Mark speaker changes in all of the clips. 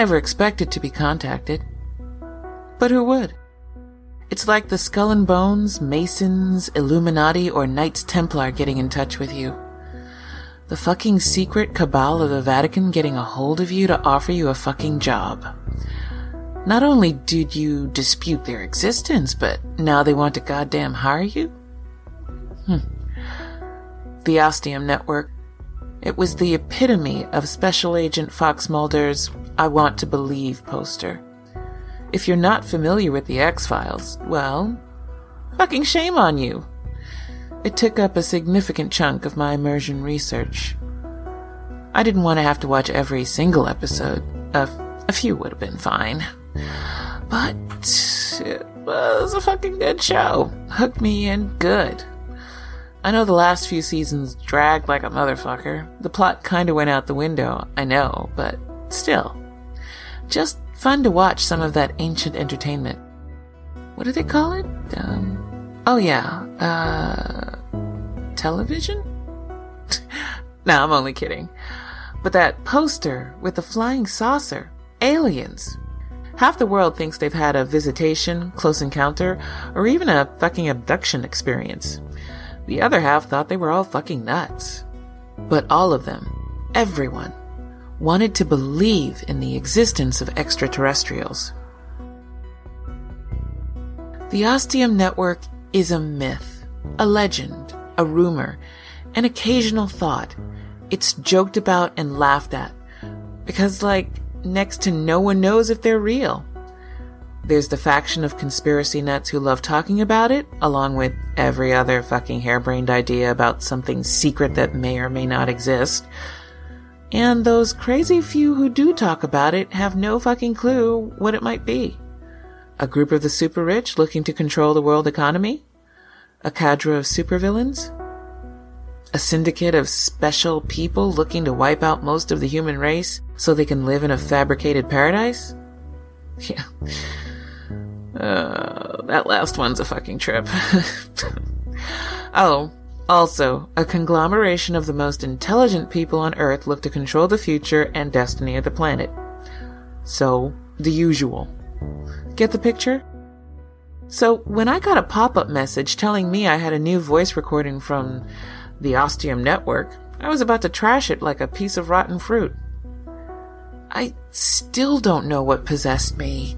Speaker 1: Never expected to be contacted. But who would? It's like the Skull and Bones, Masons, Illuminati, or Knights Templar getting in touch with you. The fucking secret cabal of the Vatican getting a hold of you to offer you a fucking job. Not only did you dispute their existence, but now they want to goddamn hire you? Hmm. The Ostium Network. It was the epitome of Special Agent Fox Mulder's I Want to Believe poster. If you're not familiar with the X Files, well, fucking shame on you. It took up a significant chunk of my immersion research. I didn't want to have to watch every single episode. A, a few would have been fine. But it was a fucking good show. Hooked me in good. I know the last few seasons dragged like a motherfucker. The plot kinda went out the window, I know, but still. Just fun to watch some of that ancient entertainment. What do they call it? Um, oh yeah, uh, television? nah, I'm only kidding. But that poster with the flying saucer, aliens. Half the world thinks they've had a visitation, close encounter, or even a fucking abduction experience. The other half thought they were all fucking nuts. But all of them, everyone, wanted to believe in the existence of extraterrestrials. The Ostium Network is a myth, a legend, a rumor, an occasional thought. It's joked about and laughed at. Because, like, next to no one knows if they're real. There's the faction of conspiracy nuts who love talking about it, along with every other fucking harebrained idea about something secret that may or may not exist. And those crazy few who do talk about it have no fucking clue what it might be. A group of the super rich looking to control the world economy? A cadre of supervillains? A syndicate of special people looking to wipe out most of the human race so they can live in a fabricated paradise? Yeah. Uh, that last one's a fucking trip. oh, also, a conglomeration of the most intelligent people on Earth look to control the future and destiny of the planet. So, the usual. Get the picture? So, when I got a pop up message telling me I had a new voice recording from the Ostium Network, I was about to trash it like a piece of rotten fruit. I still don't know what possessed me,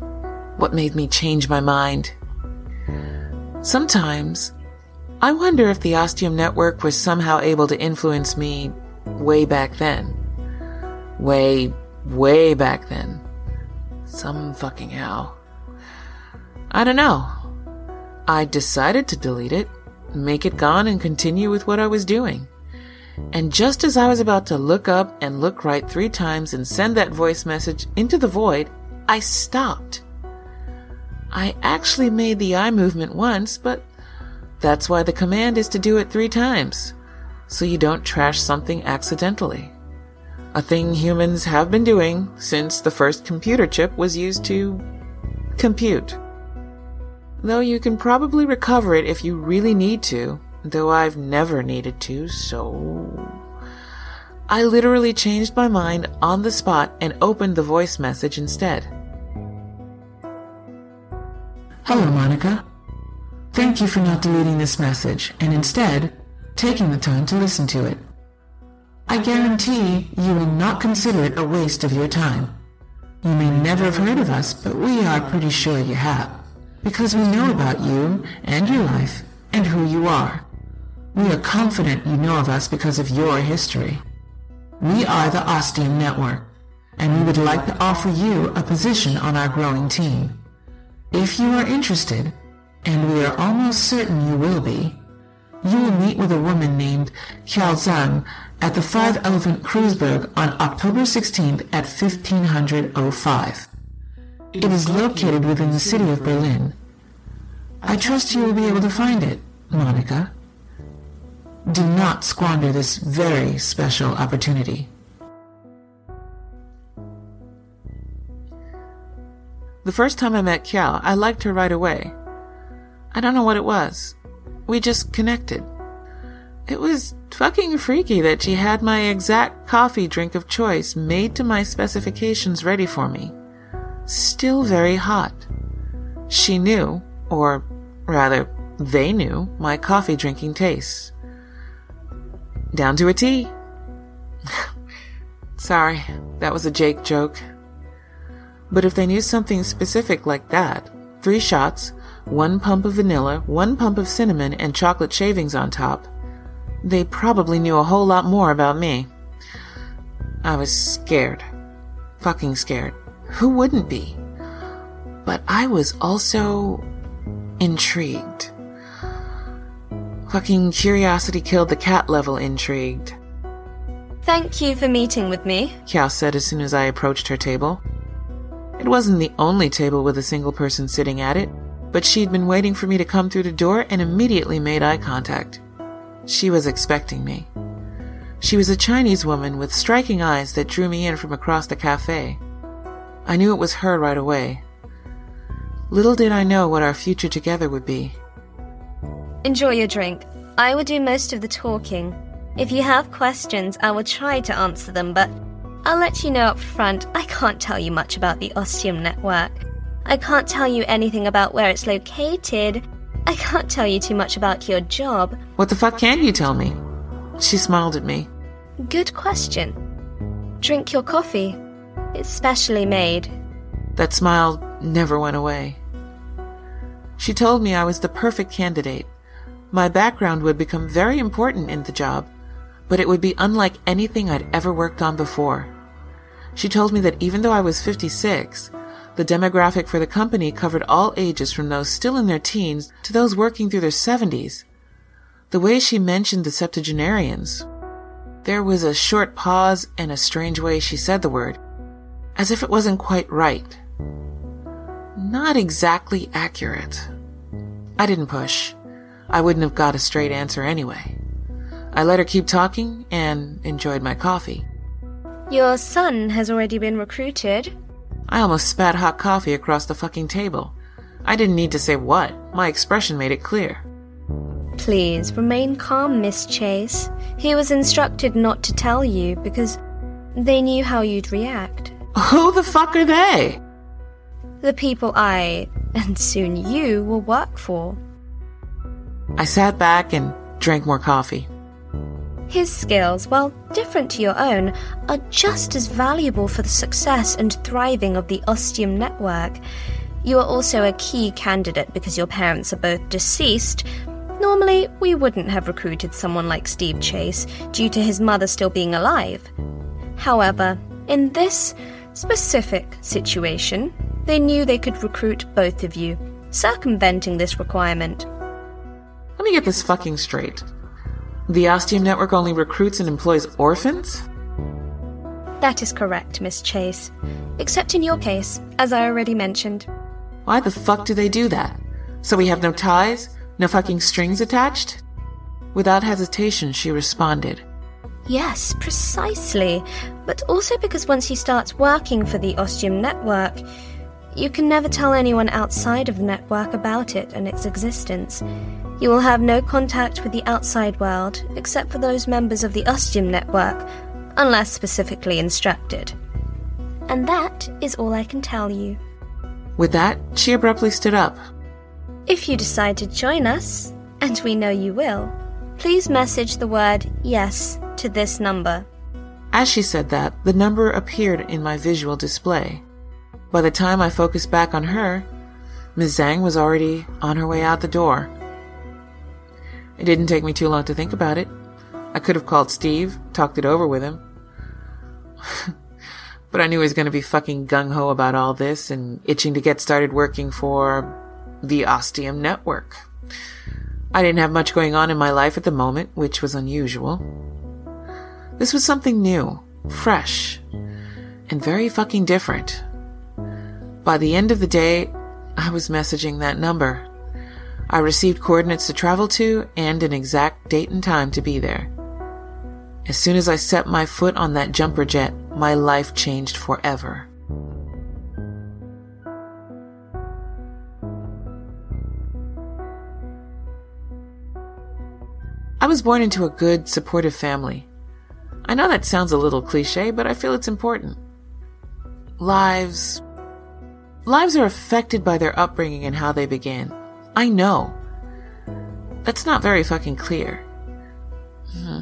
Speaker 1: what made me change my mind. Sometimes, I wonder if the Ostium Network was somehow able to influence me way back then. Way, way back then. Some fucking how. I don't know. I decided to delete it, make it gone, and continue with what I was doing. And just as I was about to look up and look right three times and send that voice message into the void, I stopped. I actually made the eye movement once, but that's why the command is to do it three times, so you don't trash something accidentally. A thing humans have been doing since the first computer chip was used to compute. Though you can probably recover it if you really need to, though I've never needed to, so. I literally changed my mind on the spot and opened the voice message instead. Hello, Monica. Thank you for not deleting this message and instead taking the time to listen to it. I guarantee you will not consider it a waste of your time. You may never have heard of us, but we are pretty sure you have, because we know about you and your life and who you are. We are confident you know of us because of your history. We are the Ostium Network, and we would like to offer you a position on our growing team. If you are interested, and we are almost certain you will be, you will meet with a woman named Qiao Zhang at the Five Elephant Kreuzberg on October 16th at 1505. It is located within the city of Berlin. I trust you will be able to find it, Monica. Do not squander this very special opportunity. The first time I met Qiao, I liked her right away. I don't know what it was. We just connected. It was fucking freaky that she had my exact coffee drink of choice made to my specifications ready for me. Still very hot. She knew, or rather, they knew, my coffee drinking tastes. Down to a T. Sorry, that was a Jake joke. But if they knew something specific like that, three shots, one pump of vanilla, one pump of cinnamon, and chocolate shavings on top, they probably knew a whole lot more about me. I was scared. Fucking scared. Who wouldn't be? But I was also intrigued. Fucking curiosity killed the cat level intrigued.
Speaker 2: Thank you for meeting with me.
Speaker 1: Qiao said as soon as I approached her table. It wasn't the only table with a single person sitting at it, but she'd been waiting for me to come through the door and immediately made eye contact. She was expecting me. She was a Chinese woman with striking eyes that drew me in from across the cafe. I knew it was her right away. Little did I know what our future together would be.
Speaker 2: Enjoy your drink. I will do most of the talking. If you have questions, I will try to answer them, but I'll let you know up front I can't tell you much about the Ostium network. I can't tell you anything about where it's located. I can't tell you too much about your job.
Speaker 1: What the fuck can you tell me? She smiled at me.
Speaker 2: Good question. Drink your coffee. It's specially made.
Speaker 1: That smile never went away. She told me I was the perfect candidate. My background would become very important in the job, but it would be unlike anything I'd ever worked on before. She told me that even though I was 56, the demographic for the company covered all ages from those still in their teens to those working through their 70s. The way she mentioned the septuagenarians, there was a short pause and a strange way she said the word, as if it wasn't quite right. Not exactly accurate. I didn't push. I wouldn't have got a straight answer anyway. I let her keep talking and enjoyed my coffee.
Speaker 2: Your son has already been recruited.
Speaker 1: I almost spat hot coffee across the fucking table. I didn't need to say what. My expression made it clear.
Speaker 2: Please remain calm, Miss Chase. He was instructed not to tell you because they knew how you'd react.
Speaker 1: Who the fuck are they?
Speaker 2: The people I, and soon you, will work for.
Speaker 1: I sat back and drank more coffee.
Speaker 2: His skills, while different to your own, are just as valuable for the success and thriving of the Ostium network. You are also a key candidate because your parents are both deceased. Normally, we wouldn't have recruited someone like Steve Chase due to his mother still being alive. However, in this specific situation, they knew they could recruit both of you, circumventing this requirement.
Speaker 1: Let me get this fucking straight. The Ostium Network only recruits and employs orphans?
Speaker 2: That is correct, Miss Chase. Except in your case, as I already mentioned.
Speaker 1: Why the fuck do they do that? So we have no ties? No fucking strings attached? Without hesitation, she responded.
Speaker 2: Yes, precisely. but also because once you start working for the Ostium network, you can never tell anyone outside of the network about it and its existence. You will have no contact with the outside world except for those members of the Ostium network, unless specifically instructed. And that is all I can tell you.
Speaker 1: With that, she abruptly stood up.
Speaker 2: If you decide to join us, and we know you will, please message the word yes to this number.
Speaker 1: As she said that, the number appeared in my visual display. By the time I focused back on her, Ms. Zhang was already on her way out the door. It didn't take me too long to think about it. I could have called Steve, talked it over with him. but I knew he was going to be fucking gung ho about all this and itching to get started working for the Ostium Network. I didn't have much going on in my life at the moment, which was unusual. This was something new, fresh, and very fucking different. By the end of the day, I was messaging that number. I received coordinates to travel to and an exact date and time to be there. As soon as I set my foot on that jumper jet, my life changed forever. I was born into a good, supportive family. I know that sounds a little cliche, but I feel it's important. Lives. Lives are affected by their upbringing and how they began. I know. That's not very fucking clear. Hmm.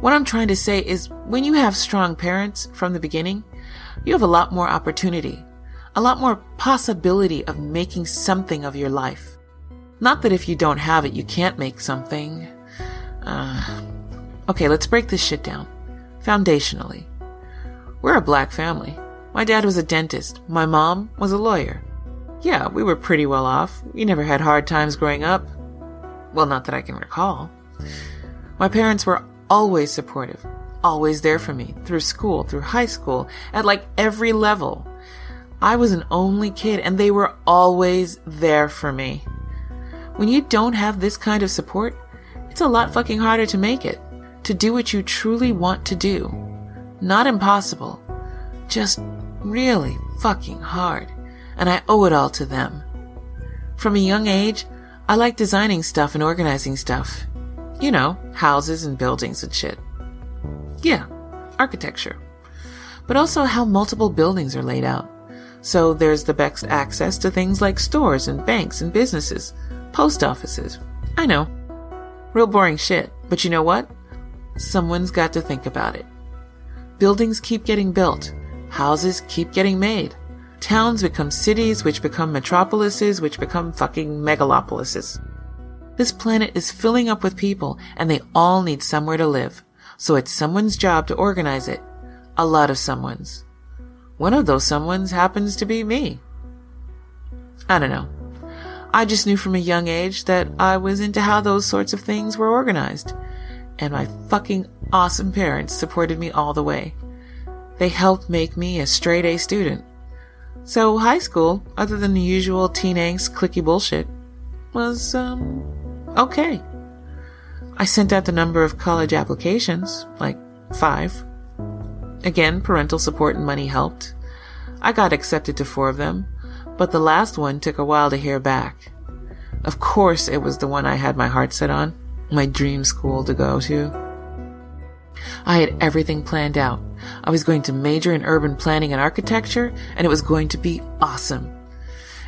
Speaker 1: What I'm trying to say is when you have strong parents from the beginning, you have a lot more opportunity, a lot more possibility of making something of your life. Not that if you don't have it, you can't make something. Uh, okay, let's break this shit down. Foundationally. We're a black family. My dad was a dentist. My mom was a lawyer. Yeah, we were pretty well off. We never had hard times growing up. Well, not that I can recall. My parents were always supportive, always there for me, through school, through high school, at like every level. I was an only kid and they were always there for me. When you don't have this kind of support, it's a lot fucking harder to make it, to do what you truly want to do. Not impossible, just really fucking hard, and I owe it all to them. From a young age, I like designing stuff and organizing stuff. You know, houses and buildings and shit. Yeah, architecture. But also how multiple buildings are laid out. So there's the best access to things like stores and banks and businesses, post offices. I know. Real boring shit. But you know what? Someone's got to think about it. Buildings keep getting built. Houses keep getting made. Towns become cities, which become metropolises, which become fucking megalopolises. This planet is filling up with people and they all need somewhere to live. So it's someone's job to organize it. A lot of someone's. One of those someone's happens to be me. I don't know. I just knew from a young age that I was into how those sorts of things were organized. And my fucking awesome parents supported me all the way. They helped make me a straight A student. So high school, other than the usual teen angst clicky bullshit, was, um, okay. I sent out the number of college applications, like five. Again, parental support and money helped. I got accepted to four of them, but the last one took a while to hear back. Of course, it was the one I had my heart set on, my dream school to go to. I had everything planned out. I was going to major in urban planning and architecture, and it was going to be awesome.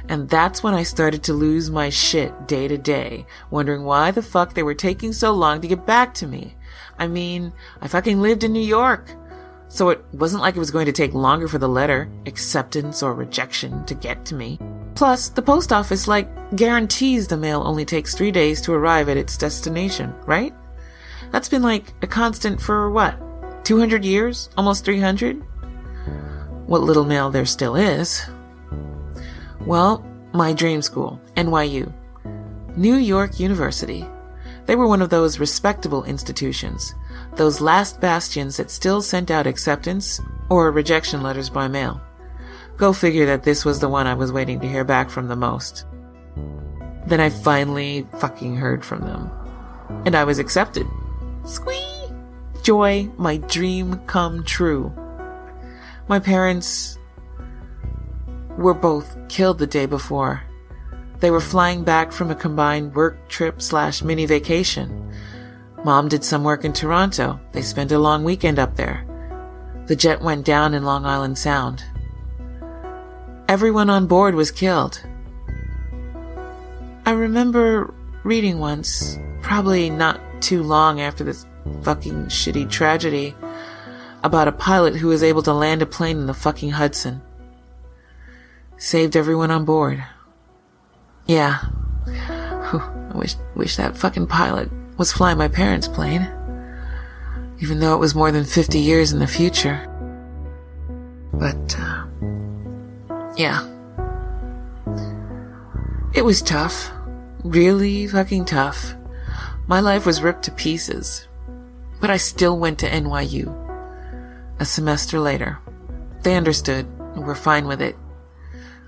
Speaker 1: And that's when I started to lose my shit day to day, wondering why the fuck they were taking so long to get back to me. I mean, I fucking lived in New York. So it wasn't like it was going to take longer for the letter, acceptance or rejection, to get to me. Plus, the post office, like, guarantees the mail only takes three days to arrive at its destination, right? That's been like a constant for what? 200 years? Almost 300? What little mail there still is. Well, my dream school, NYU. New York University. They were one of those respectable institutions, those last bastions that still sent out acceptance or rejection letters by mail. Go figure that this was the one I was waiting to hear back from the most. Then I finally fucking heard from them. And I was accepted. Squee! Joy, my dream come true. My parents were both killed the day before. They were flying back from a combined work trip slash mini vacation. Mom did some work in Toronto. They spent a long weekend up there. The jet went down in Long Island Sound. Everyone on board was killed. I remember reading once, probably not too long after this fucking shitty tragedy, about a pilot who was able to land a plane in the fucking Hudson. Saved everyone on board. Yeah. I wish, wish that fucking pilot was flying my parents' plane. Even though it was more than 50 years in the future. But, uh, yeah. It was tough. Really fucking tough. My life was ripped to pieces. But I still went to NYU. A semester later. They understood and were fine with it.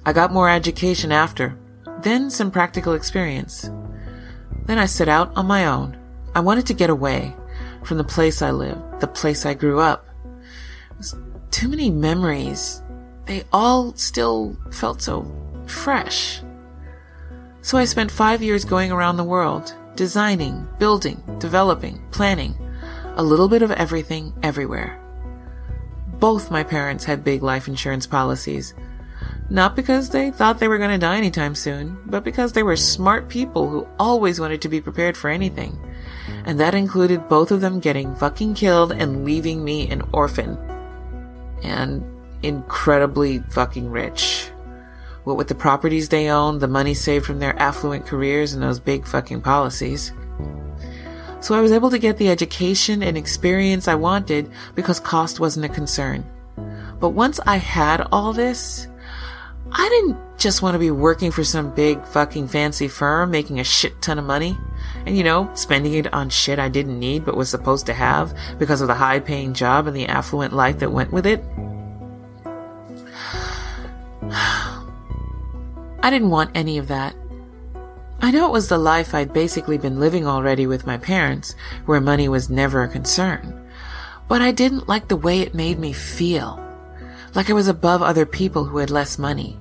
Speaker 1: I got more education after, then some practical experience. Then I set out on my own. I wanted to get away from the place I lived, the place I grew up. too many memories. They all still felt so fresh. So I spent five years going around the world, designing, building, developing, planning, a little bit of everything everywhere. Both my parents had big life insurance policies. Not because they thought they were going to die anytime soon, but because they were smart people who always wanted to be prepared for anything. And that included both of them getting fucking killed and leaving me an orphan. And incredibly fucking rich. What with the properties they owned, the money saved from their affluent careers, and those big fucking policies. So I was able to get the education and experience I wanted because cost wasn't a concern. But once I had all this, I didn't just want to be working for some big fucking fancy firm making a shit ton of money and you know, spending it on shit I didn't need but was supposed to have because of the high paying job and the affluent life that went with it. I didn't want any of that. I know it was the life I'd basically been living already with my parents, where money was never a concern. But I didn't like the way it made me feel. Like I was above other people who had less money.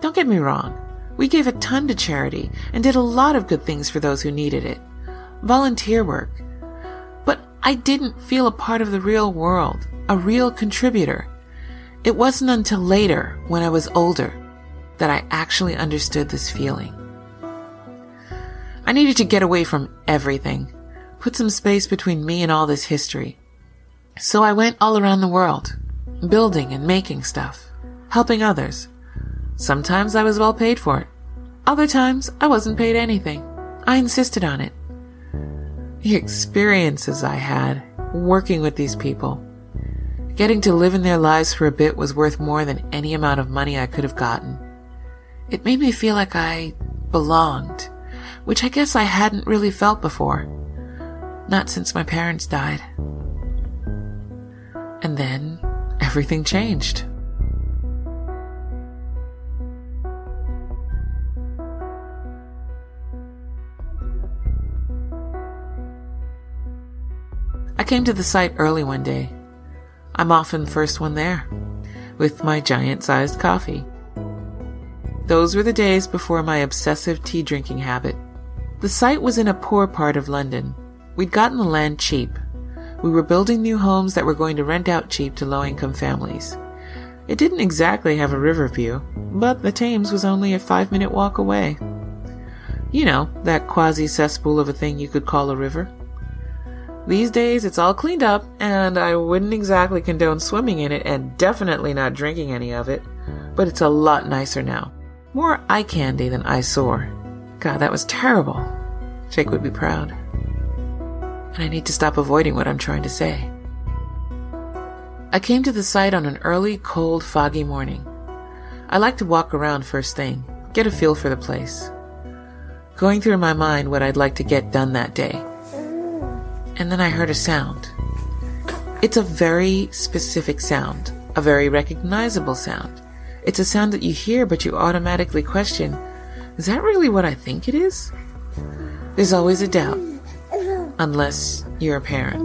Speaker 1: Don't get me wrong. We gave a ton to charity and did a lot of good things for those who needed it. Volunteer work. But I didn't feel a part of the real world, a real contributor. It wasn't until later, when I was older, that I actually understood this feeling. I needed to get away from everything, put some space between me and all this history. So I went all around the world, building and making stuff, helping others. Sometimes I was well paid for it. Other times I wasn't paid anything. I insisted on it. The experiences I had working with these people, getting to live in their lives for a bit was worth more than any amount of money I could have gotten. It made me feel like I belonged which I guess I hadn't really felt before. Not since my parents died. And then everything changed. I came to the site early one day. I'm often the first one there, with my giant sized coffee. Those were the days before my obsessive tea drinking habit. The site was in a poor part of London. We'd gotten the land cheap. We were building new homes that were going to rent out cheap to low income families. It didn't exactly have a river view, but the Thames was only a five minute walk away. You know, that quasi cesspool of a thing you could call a river. These days it's all cleaned up, and I wouldn't exactly condone swimming in it and definitely not drinking any of it, but it's a lot nicer now. More eye candy than eyesore. God, that was terrible. Jake would be proud. And I need to stop avoiding what I'm trying to say. I came to the site on an early, cold, foggy morning. I like to walk around first thing, get a feel for the place. Going through my mind what I'd like to get done that day. And then I heard a sound. It's a very specific sound, a very recognizable sound. It's a sound that you hear, but you automatically question is that really what I think it is? There's always a doubt, unless you're a parent.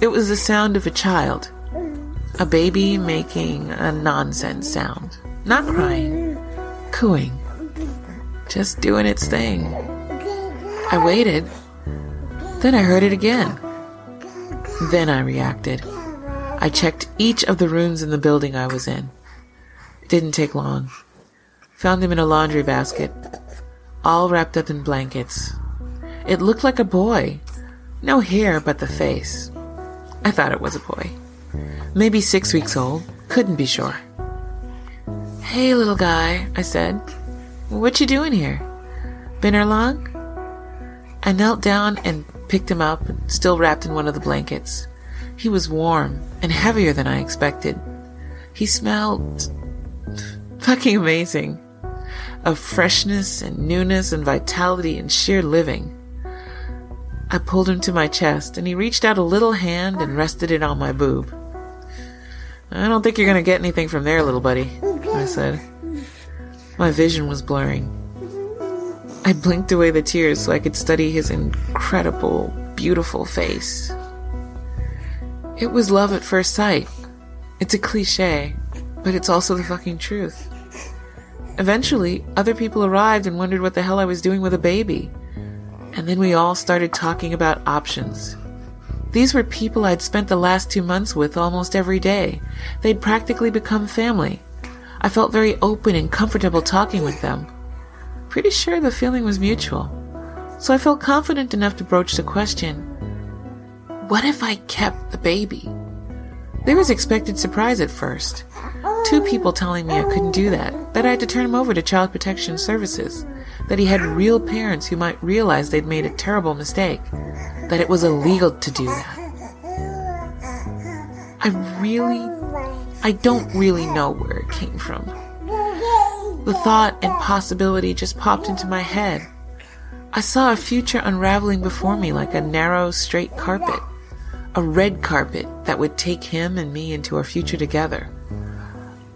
Speaker 1: It was the sound of a child. A baby making a nonsense sound. Not crying, cooing. Just doing its thing. I waited. Then I heard it again. Then I reacted. I checked each of the rooms in the building I was in. It didn't take long. Found him in a laundry basket, all wrapped up in blankets. It looked like a boy. No hair but the face. I thought it was a boy. Maybe six weeks old. Couldn't be sure. Hey, little guy, I said. What you doing here? Been here long? I knelt down and picked him up, still wrapped in one of the blankets. He was warm and heavier than I expected. He smelled fucking amazing. Of freshness and newness and vitality and sheer living. I pulled him to my chest, and he reached out a little hand and rested it on my boob. I don't think you're gonna get anything from there, little buddy, I said. My vision was blurring. I blinked away the tears so I could study his incredible, beautiful face. It was love at first sight. It's a cliche, but it's also the fucking truth. Eventually, other people arrived and wondered what the hell I was doing with a baby. And then we all started talking about options. These were people I'd spent the last two months with almost every day. They'd practically become family. I felt very open and comfortable talking with them. Pretty sure the feeling was mutual. So I felt confident enough to broach the question What if I kept the baby? There was expected surprise at first. Two people telling me I couldn't do that, that I had to turn him over to Child Protection Services that he had real parents who might realize they'd made a terrible mistake, that it was illegal to do that. I really, I don't really know where it came from. The thought and possibility just popped into my head. I saw a future unraveling before me like a narrow, straight carpet. A red carpet that would take him and me into our future together.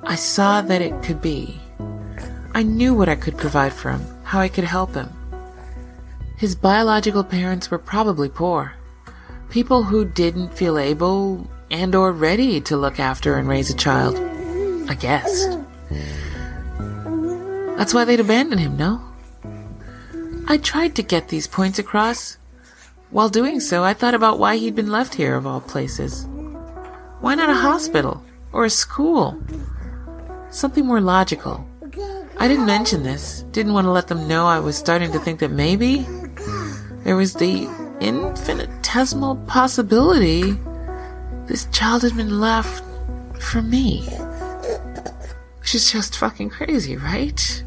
Speaker 1: I saw that it could be. I knew what I could provide for him how I could help him. His biological parents were probably poor. People who didn't feel able and or ready to look after and raise a child. I guess. That's why they'd abandon him, no? I tried to get these points across. While doing so, I thought about why he'd been left here of all places. Why not a hospital or a school? Something more logical. I didn't mention this. Didn't want to let them know I was starting to think that maybe there was the infinitesimal possibility this child had been left for me. Which is just fucking crazy, right?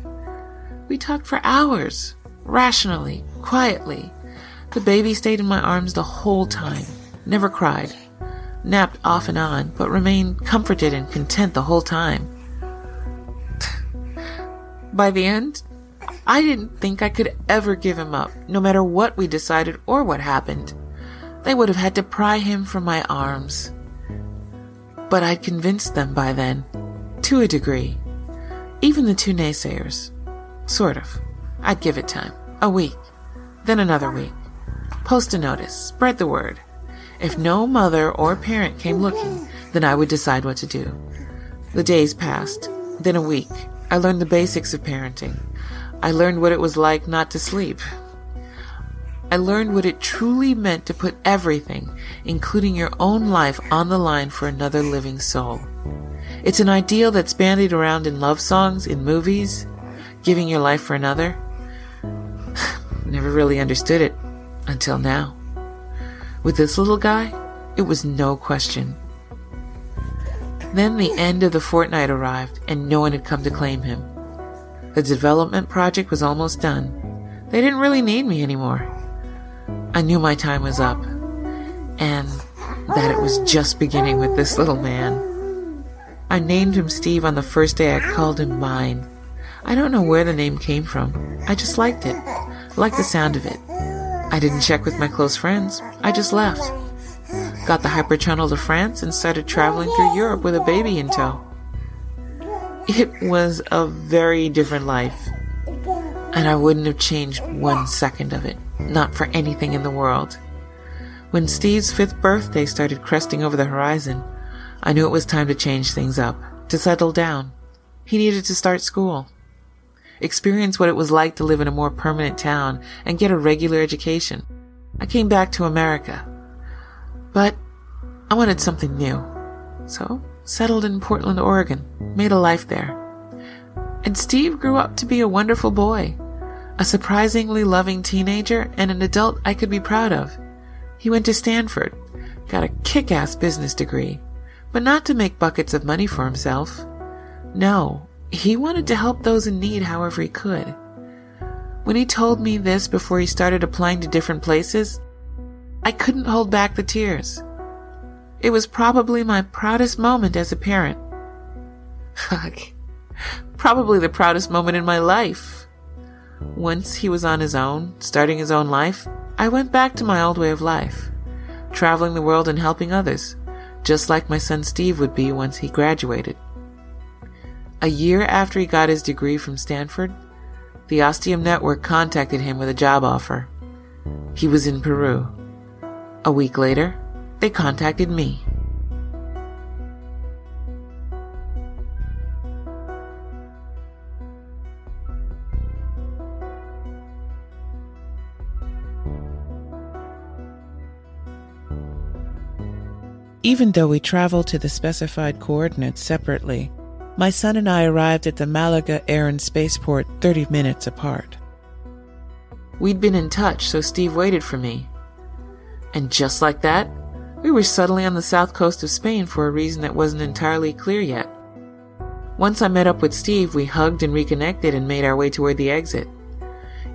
Speaker 1: We talked for hours, rationally, quietly. The baby stayed in my arms the whole time, never cried, napped off and on, but remained comforted and content the whole time. By the end, I didn't think I could ever give him up, no matter what we decided or what happened. They would have had to pry him from my arms. But I'd convinced them by then, to a degree. Even the two naysayers. Sort of. I'd give it time. A week. Then another week. Post a notice. Spread the word. If no mother or parent came looking, then I would decide what to do. The days passed. Then a week. I learned the basics of parenting. I learned what it was like not to sleep. I learned what it truly meant to put everything, including your own life, on the line for another living soul. It's an ideal that's bandied around in love songs, in movies, giving your life for another. Never really understood it until now. With this little guy, it was no question. Then the end of the fortnight arrived, and no one had come to claim him. The development project was almost done. They didn't really need me anymore. I knew my time was up, and that it was just beginning with this little man. I named him Steve on the first day I called him mine. I don't know where the name came from. I just liked it, liked the sound of it. I didn't check with my close friends. I just left got the Hypertunnel to France, and started traveling through Europe with a baby in tow. It was a very different life, and I wouldn't have changed one second of it, not for anything in the world. When Steve's fifth birthday started cresting over the horizon, I knew it was time to change things up, to settle down. He needed to start school, experience what it was like to live in a more permanent town, and get a regular education. I came back to America. But I wanted something new. So, settled in Portland, Oregon, made a life there. And Steve grew up to be a wonderful boy, a surprisingly loving teenager, and an adult I could be proud of. He went to Stanford, got a kick ass business degree, but not to make buckets of money for himself. No, he wanted to help those in need however he could. When he told me this before he started applying to different places, I couldn't hold back the tears. It was probably my proudest moment as a parent. Fuck. Probably the proudest moment in my life. Once he was on his own, starting his own life, I went back to my old way of life, traveling the world and helping others, just like my son Steve would be once he graduated. A year after he got his degree from Stanford, the Ostium Network contacted him with a job offer. He was in Peru. A week later, they contacted me. Even though we traveled to the specified coordinates separately, my son and I arrived at the Malaga Air and Spaceport 30 minutes apart. We'd been in touch, so Steve waited for me. And just like that, we were suddenly on the south coast of Spain for a reason that wasn't entirely clear yet. Once I met up with Steve, we hugged and reconnected and made our way toward the exit.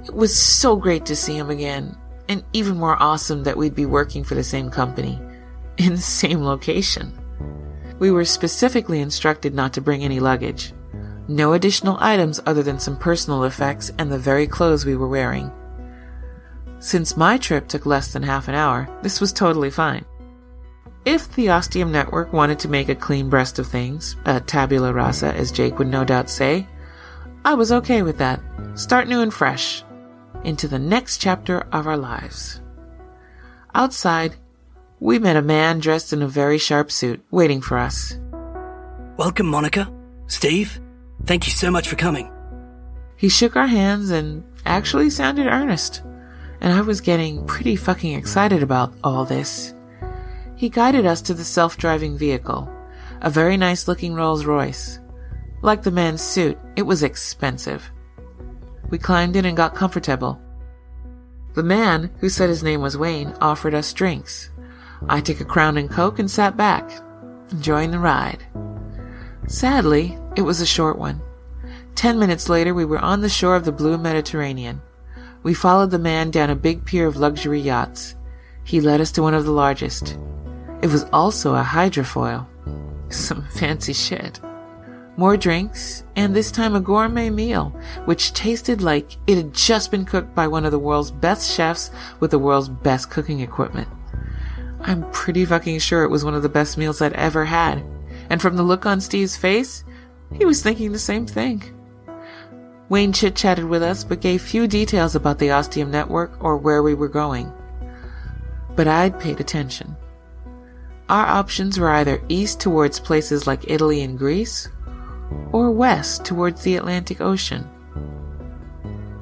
Speaker 1: It was so great to see him again, and even more awesome that we'd be working for the same company, in the same location. We were specifically instructed not to bring any luggage. No additional items other than some personal effects and the very clothes we were wearing. Since my trip took less than half an hour, this was totally fine. If the Ostium Network wanted to make a clean breast of things, a tabula rasa as Jake would no doubt say, I was okay with that. Start new and fresh. Into the next chapter of our lives. Outside, we met a man dressed in a very sharp suit, waiting for us.
Speaker 3: Welcome, Monica. Steve, thank you so much for coming.
Speaker 1: He shook our hands and actually sounded earnest, and I was getting pretty fucking excited about all this. He guided us to the self driving vehicle, a very nice looking Rolls Royce. Like the man's suit, it was expensive. We climbed in and got comfortable. The man, who said his name was Wayne, offered us drinks. I took a Crown and Coke and sat back, enjoying the ride. Sadly, it was a short one. Ten minutes later, we were on the shore of the blue Mediterranean. We followed the man down a big pier of luxury yachts. He led us to one of the largest. It was also a hydrofoil. Some fancy shit. More drinks, and this time a gourmet meal, which tasted like it had just been cooked by one of the world's best chefs with the world's best cooking equipment. I'm pretty fucking sure it was one of the best meals I'd ever had. And from the look on Steve's face, he was thinking the same thing. Wayne chit chatted with us, but gave few details about the Ostium network or where we were going. But I'd paid attention. Our options were either east towards places like Italy and Greece, or west towards the Atlantic Ocean.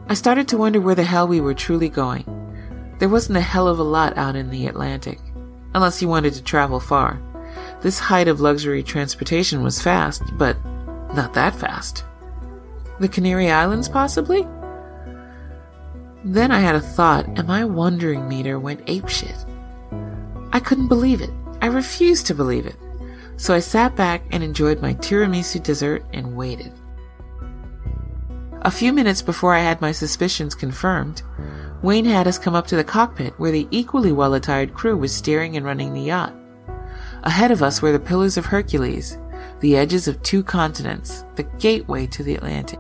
Speaker 1: I started to wonder where the hell we were truly going. There wasn't a hell of a lot out in the Atlantic unless you wanted to travel far. This height of luxury transportation was fast, but not that fast. The Canary Islands, possibly? Then I had a thought, and my wondering meter went apeshit. I couldn't believe it. I refused to believe it. So I sat back and enjoyed my tiramisu dessert and waited. A few minutes before I had my suspicions confirmed, Wayne had us come up to the cockpit where the equally well attired crew was steering and running the yacht. Ahead of us were the Pillars of Hercules, the edges of two continents, the gateway to the Atlantic.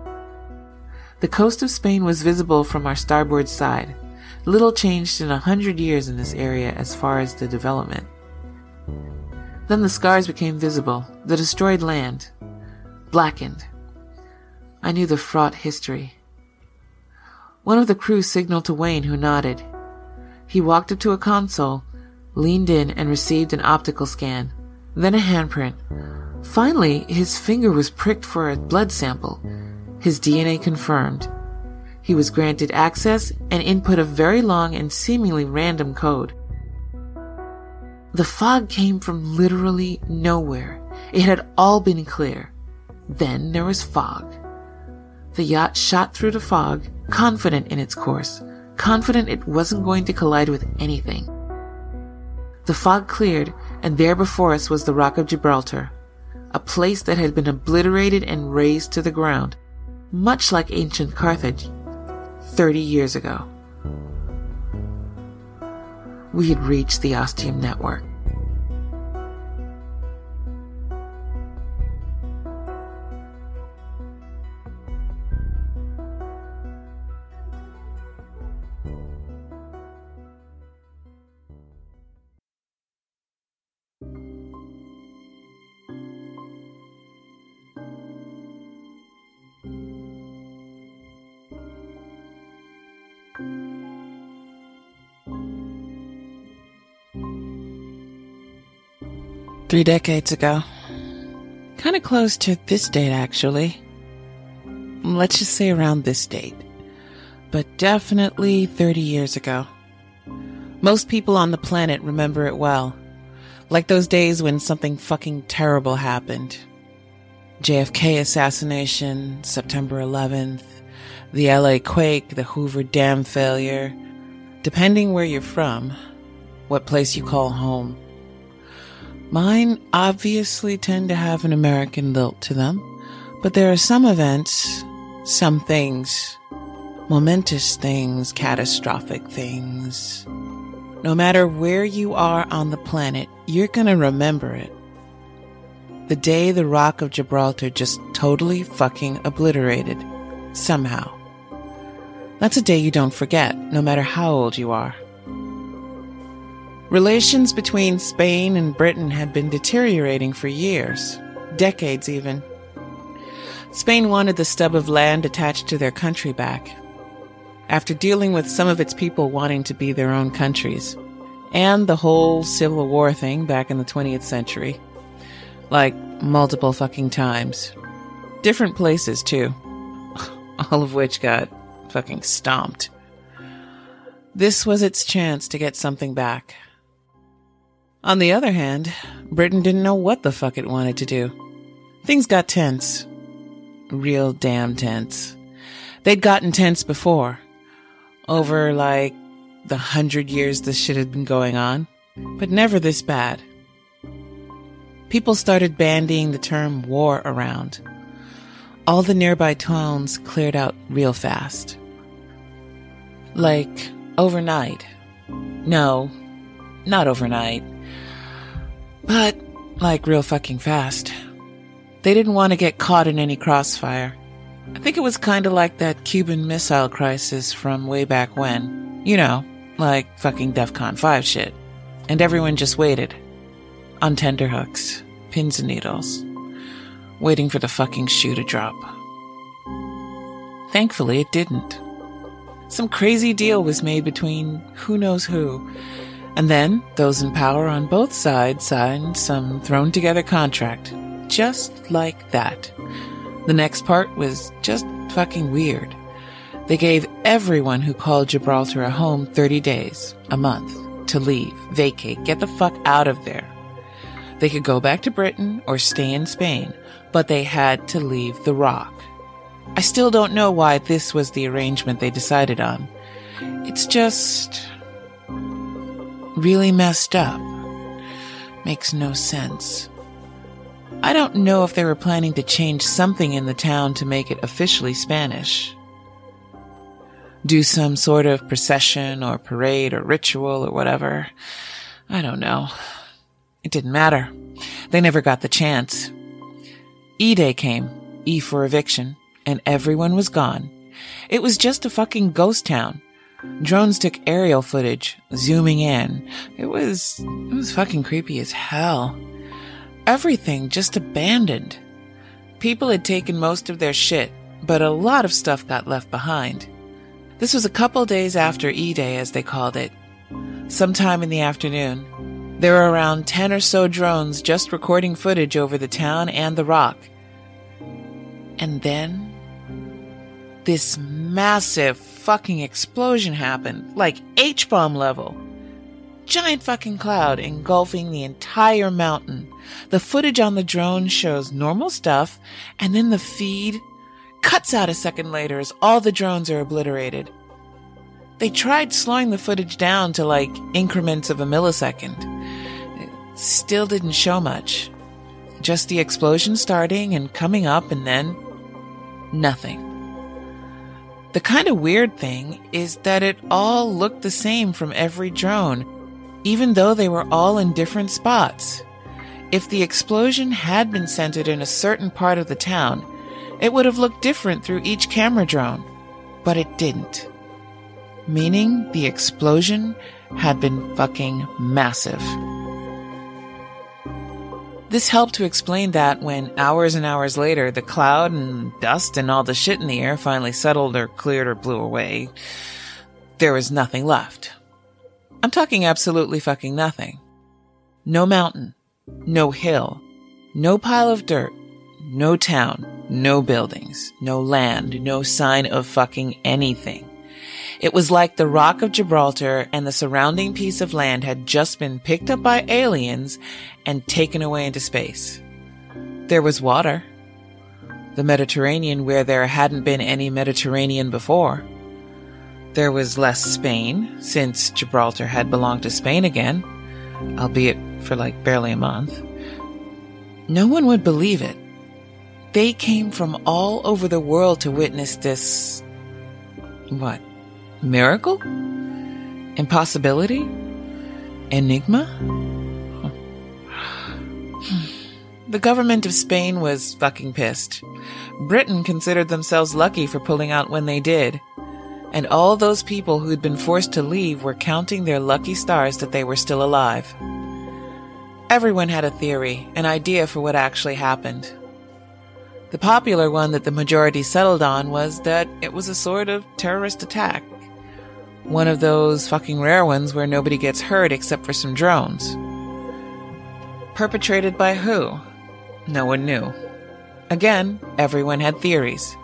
Speaker 1: The coast of Spain was visible from our starboard side, little changed in a hundred years in this area as far as the development. Then the scars became visible, the destroyed land, blackened. I knew the fraught history. One of the crew signaled to Wayne, who nodded. He walked up to a console, leaned in and received an optical scan, then a handprint. Finally, his finger was pricked for a blood sample. His DNA confirmed. He was granted access and input a very long and seemingly random code. The fog came from literally nowhere. It had all been clear. Then there was fog. The yacht shot through the fog, confident in its course, confident it wasn't going to collide with anything. The fog cleared, and there before us was the Rock of Gibraltar, a place that had been obliterated and razed to the ground, much like ancient Carthage, 30 years ago. We had reached the Ostium network. Three decades ago. Kind of close to this date, actually. Let's just say around this date. But definitely 30 years ago. Most people on the planet remember it well. Like those days when something fucking terrible happened. JFK assassination, September 11th, the LA quake, the Hoover Dam failure. Depending where you're from, what place you call home. Mine obviously tend to have an American lilt to them, but there are some events, some things, momentous things, catastrophic things. No matter where you are on the planet, you're gonna remember it. The day the Rock of Gibraltar just totally fucking obliterated. Somehow. That's a day you don't forget, no matter how old you are. Relations between Spain and Britain had been deteriorating for years, decades even. Spain wanted the stub of land attached to their country back. After dealing with some of its people wanting to be their own countries, and the whole Civil War thing back in the 20th century. Like, multiple fucking times. Different places, too. All of which got fucking stomped. This was its chance to get something back. On the other hand, Britain didn't know what the fuck it wanted to do. Things got tense. Real damn tense. They'd gotten tense before. Over, like, the hundred years this shit had been going on. But never this bad. People started bandying the term war around. All the nearby towns cleared out real fast. Like, overnight. No, not overnight but, like, real fucking fast. They didn't want to get caught in any crossfire. I think it was kind of like that Cuban Missile Crisis from way back when. You know, like fucking DEFCON 5 shit. And everyone just waited. On tenterhooks, pins and needles. Waiting for the fucking shoe to drop. Thankfully, it didn't. Some crazy deal was made between who knows who and then those in power on both sides signed some thrown together contract. Just like that. The next part was just fucking weird. They gave everyone who called Gibraltar a home 30 days, a month, to leave, vacate, get the fuck out of there. They could go back to Britain or stay in Spain, but they had to leave the rock. I still don't know why this was the arrangement they decided on. It's just really messed up. Makes no sense. I don't know if they were planning to change something in the town to make it officially Spanish. Do some sort of procession or parade or ritual or whatever. I don't know. It didn't matter. They never got the chance. E-Day came, E for eviction, and everyone was gone. It was just a fucking ghost town. Drones took aerial footage, zooming in. It was, it was fucking creepy as hell. Everything just abandoned. People had taken most of their shit, but a lot of stuff got left behind. This was a couple days after E-Day, as they called it. Sometime in the afternoon, There were around 10 or so drones just recording footage over the town and the rock. And then this massive fucking explosion happened, like H bomb level. Giant fucking cloud engulfing the entire mountain. The footage on the drone shows normal stuff, and then the feed cuts out a second later as all the drones are obliterated. They tried slowing the footage down to like increments of a millisecond. It still didn't show much. Just the explosion starting and coming up and then nothing. The kind of weird thing is that it all looked the same from every drone, even though they were all in different spots. If the explosion had been centered in a certain part of the town, it would have looked different through each camera drone, but it didn't. Meaning the explosion had been fucking massive. This helped to explain that when hours and hours later the cloud and dust and all the shit in the air finally settled or cleared or blew away, there was nothing left. I'm talking absolutely fucking nothing. No mountain, no hill, no pile of dirt, no town, no buildings, no land, no sign of fucking anything. It was like the Rock of Gibraltar and the surrounding piece of land had just been picked up by aliens and taken away into space. There was water. The Mediterranean where there hadn't been any Mediterranean before. There was less Spain, since Gibraltar had belonged to Spain again, albeit for like barely a month. No one would believe it. They came from all over the world to witness this. What? Miracle? Impossibility? Enigma? The government of Spain was fucking pissed. Britain considered themselves lucky for pulling out when they did. And all those people who'd been forced to leave were counting their lucky stars that they were still alive. Everyone had a theory, an idea for what actually happened. The popular one that the majority settled on was that it was a sort of terrorist attack. One of those fucking rare ones where nobody gets hurt except for some drones. Perpetrated by who? No one knew. Again, everyone had theories.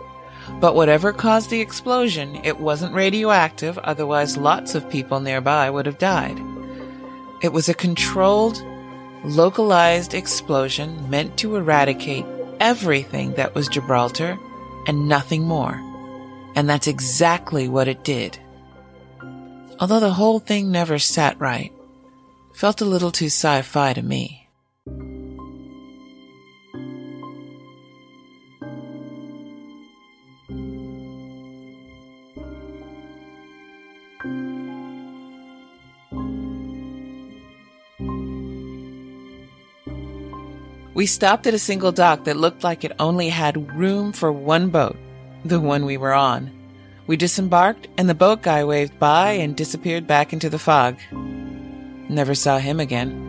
Speaker 1: But whatever caused the explosion, it wasn't radioactive, otherwise lots of people nearby would have died. It was a controlled, localized explosion meant to eradicate everything that was Gibraltar and nothing more. And that's exactly what it did. Although the whole thing never sat right, felt a little too sci-fi to me. We stopped at a single dock that looked like it only had room for one boat, the one we were on. We disembarked, and the boat guy waved by and disappeared back into the fog. Never saw him again.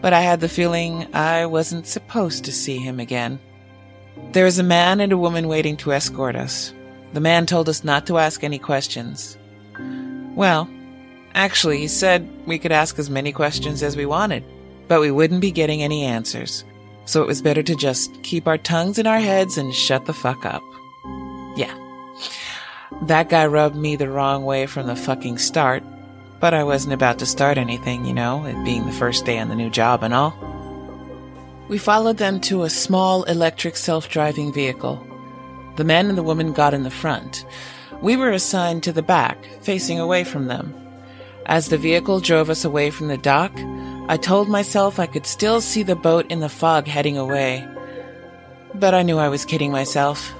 Speaker 1: But I had the feeling I wasn't supposed to see him again. There was a man and a woman waiting to escort us. The man told us not to ask any questions. Well, actually, he said we could ask as many questions as we wanted but we wouldn't be getting any answers. So it was better to just keep our tongues in our heads and shut the fuck up. Yeah. That guy rubbed me the wrong way from the fucking start, but I wasn't about to start anything, you know, it being the first day on the new job and all. We followed them to a small electric self-driving vehicle. The man and the woman got in the front. We were assigned to the back, facing away from them. As the vehicle drove us away from the dock, I told myself I could still see the boat in the fog heading away. But I knew I was kidding myself.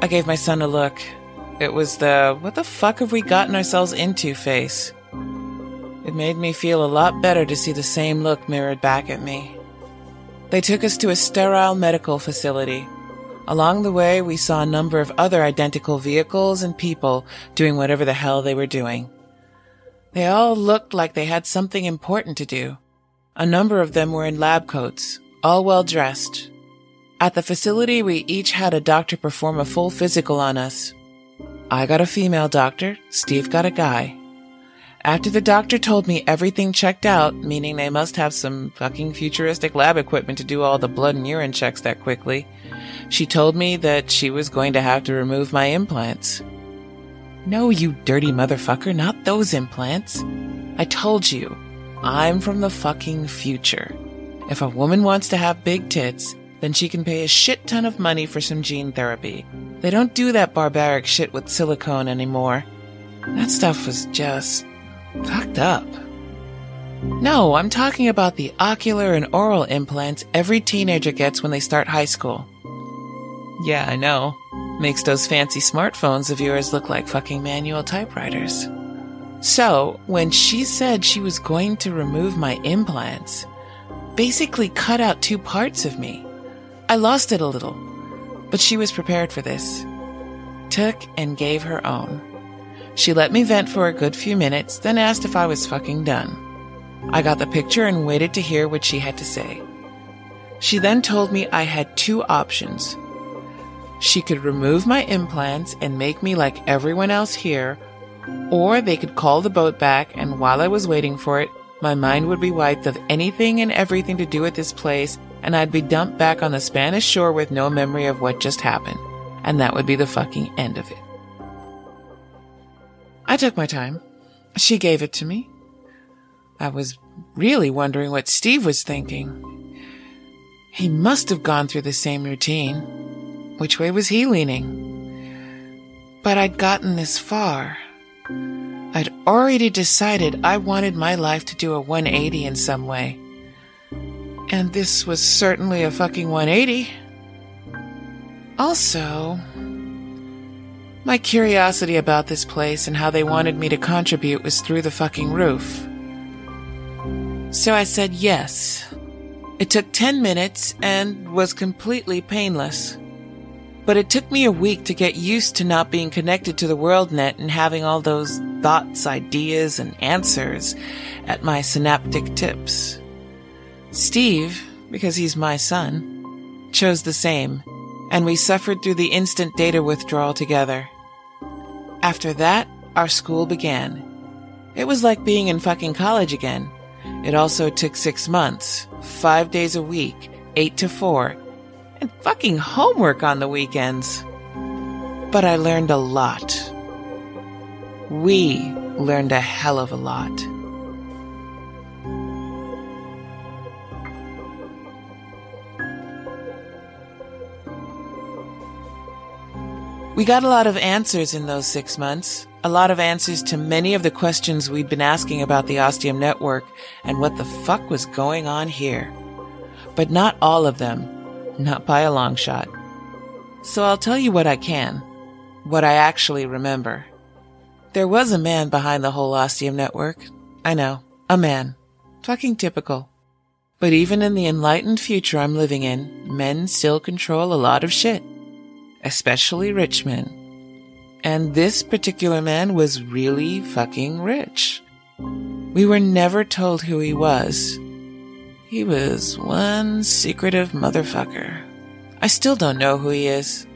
Speaker 1: I gave my son a look. It was the what the fuck have we gotten ourselves into face. It made me feel a lot better to see the same look mirrored back at me. They took us to a sterile medical facility. Along the way, we saw a number of other identical vehicles and people doing whatever the hell they were doing. They all looked like they had something important to do. A number of them were in lab coats, all well dressed. At the facility, we each had a doctor perform a full physical on us. I got a female doctor, Steve got a guy. After the doctor told me everything checked out, meaning they must have some fucking futuristic lab equipment to do all the blood and urine checks that quickly, she told me that she was going to have to remove my implants. No, you dirty motherfucker, not those implants. I told you, I'm from the fucking future. If a woman wants to have big tits, then she can pay a shit ton of money for some gene therapy. They don't do that barbaric shit with silicone anymore. That stuff was just fucked up. No, I'm talking about the ocular and oral implants every teenager gets when they start high school. Yeah, I know. Makes those fancy smartphones of yours look like fucking manual typewriters. So, when she said she was going to remove my implants, basically cut out two parts of me, I lost it a little. But she was prepared for this. Took and gave her own. She let me vent for a good few minutes, then asked if I was fucking done. I got the picture and waited to hear what she had to say. She then told me I had two options. She could remove my implants and make me like everyone else here, or they could call the boat back and while I was waiting for it, my mind would be wiped of anything and everything to do with this place and I'd be dumped back on the Spanish shore with no memory of what just happened. And that would be the fucking end of it. I took my time. She gave it to me. I was really wondering what Steve was thinking. He must have gone through the same routine. Which way was he leaning? But I'd gotten this far. I'd already decided I wanted my life to do a 180 in some way. And this was certainly a fucking 180. Also, my curiosity about this place and how they wanted me to contribute was through the fucking roof. So I said yes. It took 10 minutes and was completely painless. But it took me a week to get used to not being connected to the world net and having all those thoughts, ideas, and answers at my synaptic tips. Steve, because he's my son, chose the same, and we suffered through the instant data withdrawal together. After that, our school began. It was like being in fucking college again. It also took six months, five days a week, eight to four, and fucking homework on the weekends. But I learned a lot. We learned a hell of a lot. We got a lot of answers in those six months. A lot of answers to many of the questions we'd been asking about the Ostium Network and what the fuck was going on here. But not all of them. Not by a long shot. So I'll tell you what I can. What I actually remember. There was a man behind the whole Ostium Network. I know. A man. Fucking typical. But even in the enlightened future I'm living in, men still control a lot of shit especially rich men. And this particular man was really fucking rich. We were never told who he was. He was one secretive motherfucker. I still don't know who he is.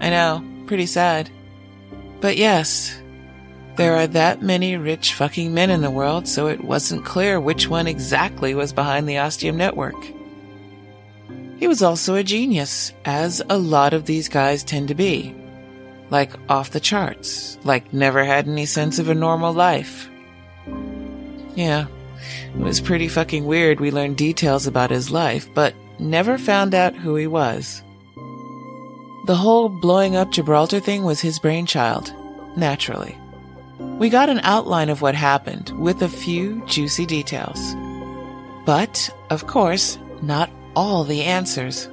Speaker 1: I know, pretty sad. But yes, there are that many rich fucking men in the world, so it wasn't clear which one exactly was behind the Ostium Network. He was also a genius, as a lot of these guys tend to be. Like off the charts, like never had any sense of a normal life. Yeah, it was pretty fucking weird we learned details about his life, but never found out who he was. The whole blowing up Gibraltar thing was his brainchild, naturally. We got an outline of what happened, with a few juicy details. But, of course, not all the answers.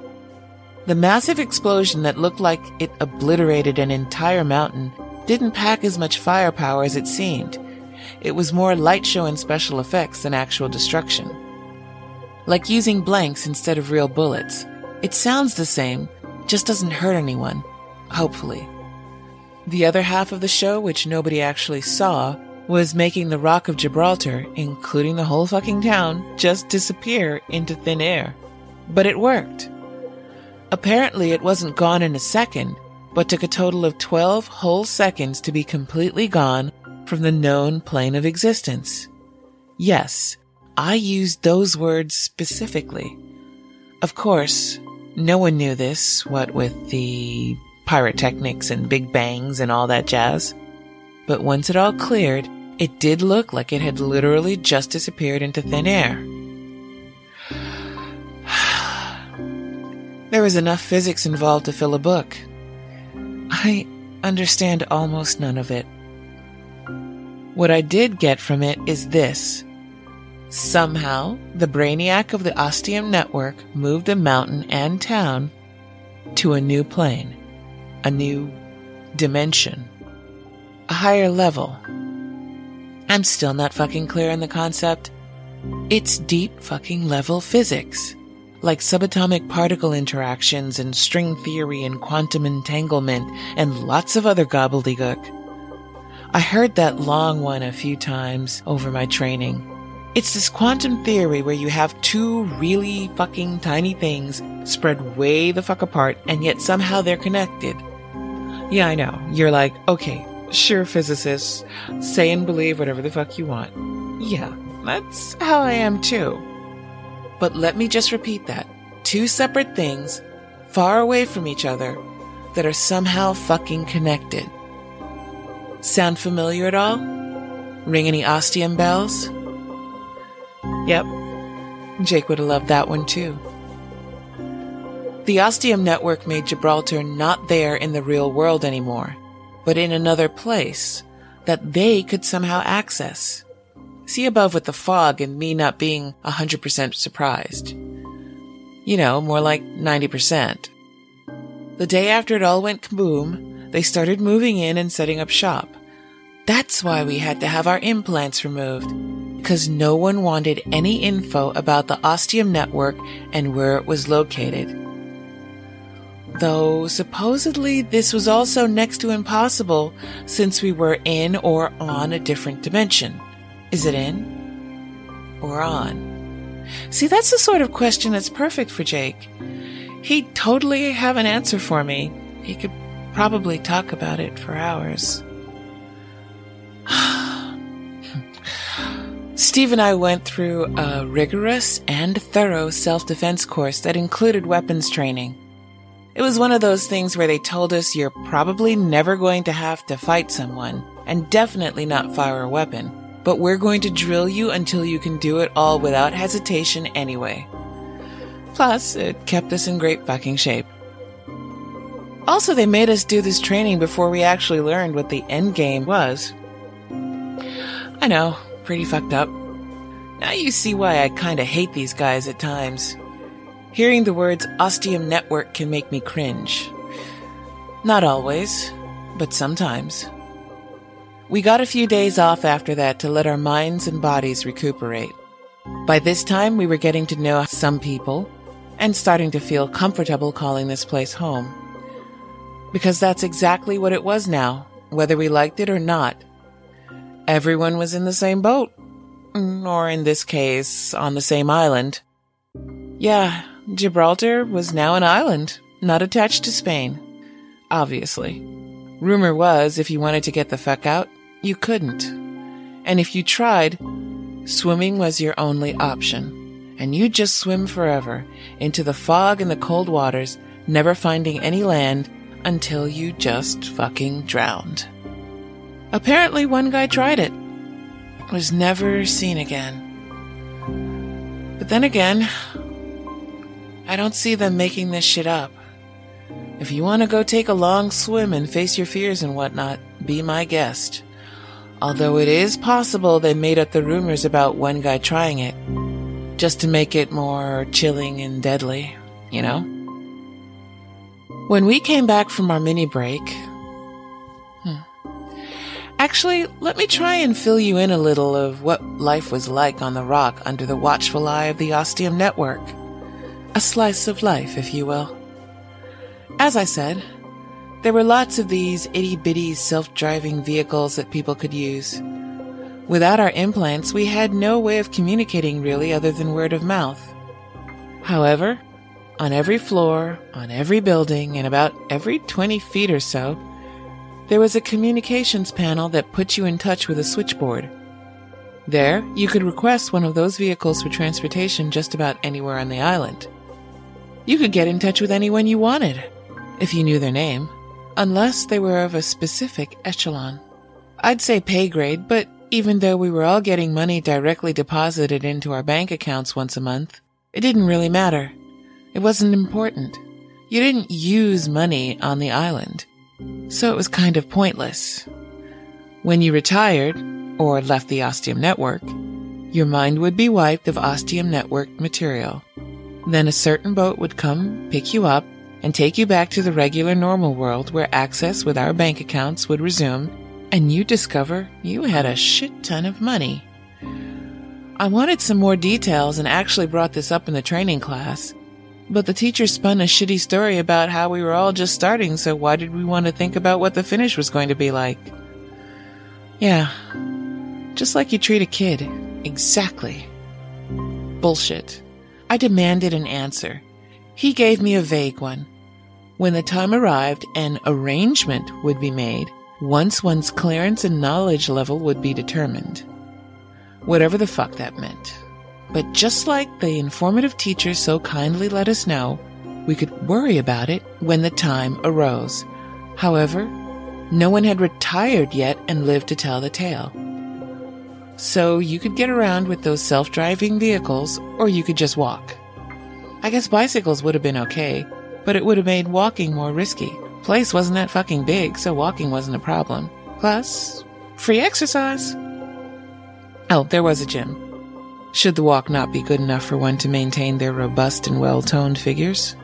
Speaker 1: The massive explosion that looked like it obliterated an entire mountain didn't pack as much firepower as it seemed. It was more light show and special effects than actual destruction. Like using blanks instead of real bullets. It sounds the same, just doesn't hurt anyone. Hopefully. The other half of the show, which nobody actually saw, was making the Rock of Gibraltar, including the whole fucking town, just disappear into thin air. But it worked. Apparently, it wasn't gone in a second, but took a total of 12 whole seconds to be completely gone from the known plane of existence. Yes, I used those words specifically. Of course, no one knew this, what with the pyrotechnics and big bangs and all that jazz. But once it all cleared, it did look like it had literally just disappeared into thin air. There was enough physics involved to fill a book. I understand almost none of it. What I did get from it is this. Somehow, the brainiac of the Ostium network moved the mountain and town to a new plane, a new dimension, a higher level. I'm still not fucking clear on the concept. It's deep fucking level physics, like subatomic particle interactions and string theory and quantum entanglement and lots of other gobbledygook. I heard that long one a few times over my training. It's this quantum theory where you have two really fucking tiny things spread way the fuck apart and yet somehow they're connected. Yeah, I know. You're like, okay, Sure, physicists. Say and believe whatever the fuck you want. Yeah, that's how I am too. But let me just repeat that. Two separate things, far away from each other, that are somehow fucking connected. Sound familiar at all? Ring any ostium bells? Yep. Jake would have loved that one too. The ostium network made Gibraltar not there in the real world anymore but in another place that they could somehow access. See above with the fog and me not being 100% surprised. You know, more like 90%. The day after it all went kaboom, they started moving in and setting up shop. That's why we had to have our implants removed, because no one wanted any info about the ostium network and where it was located. Though supposedly this was also next to impossible since we were in or on a different dimension. Is it in or on? See, that's the sort of question that's perfect for Jake. He'd totally have an answer for me. He could probably talk about it for hours. Steve and I went through a rigorous and thorough self defense course that included weapons training. It was one of those things where they told us you're probably never going to have to fight someone, and definitely not fire a weapon, but we're going to drill you until you can do it all without hesitation anyway. Plus, it kept us in great fucking shape. Also, they made us do this training before we actually learned what the end game was. I know, pretty fucked up. Now you see why I kinda hate these guys at times. Hearing the words ostium network can make me cringe. Not always, but sometimes. We got a few days off after that to let our minds and bodies recuperate. By this time, we were getting to know some people and starting to feel comfortable calling this place home. Because that's exactly what it was now, whether we liked it or not. Everyone was in the same boat. Mm, or in this case, on the same island. Yeah, Gibraltar was now an island, not attached to Spain. Obviously. Rumor was if you wanted to get the fuck out, you couldn't. And if you tried, swimming was your only option. And you'd just swim forever into the fog and the cold waters, never finding any land until you just fucking drowned. Apparently, one guy tried it. Was never seen again. But then again, I don't see them making this shit up. If you want to go take a long swim and face your fears and whatnot, be my guest. Although it is possible they made up the rumors about one guy trying it, just to make it more chilling and deadly, you know? When we came back from our mini break, hmm, Actually, let me try and fill you in a little of what life was like on the rock under the watchful eye of the Ostium Network. A slice of life, if you will. As I said, there were lots of these itty bitty self driving vehicles that people could use. Without our implants, we had no way of communicating really other than word of mouth. However, on every floor, on every building, and about every 20 feet or so, there was a communications panel that put you in touch with a switchboard. There, you could request one of those vehicles for transportation just about anywhere on the island. You could get in touch with anyone you wanted, if you knew their name, unless they were of a specific echelon. I'd say pay grade, but even though we were all getting money directly deposited into our bank accounts once a month, it didn't really matter. It wasn't important. You didn't use money on the island, so it was kind of pointless. When you retired, or left the Ostium network, your mind would be wiped of Ostium network material. Then a certain boat would come, pick you up, and take you back to the regular normal world where access with our bank accounts would resume, and you discover you had a shit ton of money. I wanted some more details and actually brought this up in the training class, but the teacher spun a shitty story about how we were all just starting, so why did we want to think about what the finish was going to be like? Yeah, just like you treat a kid. Exactly. Bullshit. I demanded an answer. He gave me a vague one. When the time arrived, an arrangement would be made once one's clearance and knowledge level would be determined. Whatever the fuck that meant. But just like the informative teacher so kindly let us know, we could worry about it when the time arose. However, no one had retired yet and lived to tell the tale. So you could get around with those self driving vehicles, or you could just walk. I guess bicycles would have been okay, but it would have made walking more risky. Place wasn't that fucking big, so walking wasn't a problem. Plus, free exercise. Oh, there was a gym. Should the walk not be good enough for one to maintain their robust and well toned figures?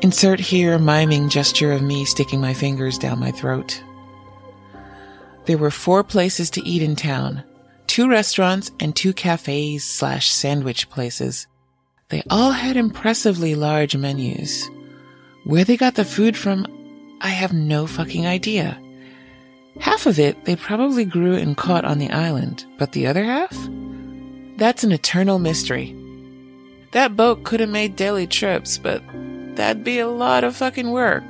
Speaker 1: Insert here miming gesture of me sticking my fingers down my throat. There were four places to eat in town two restaurants and two cafes slash sandwich places. They all had impressively large menus. Where they got the food from, I have no fucking idea. Half of it they probably grew and caught on the island, but the other half? That's an eternal mystery. That boat could have made daily trips, but that'd be a lot of fucking work.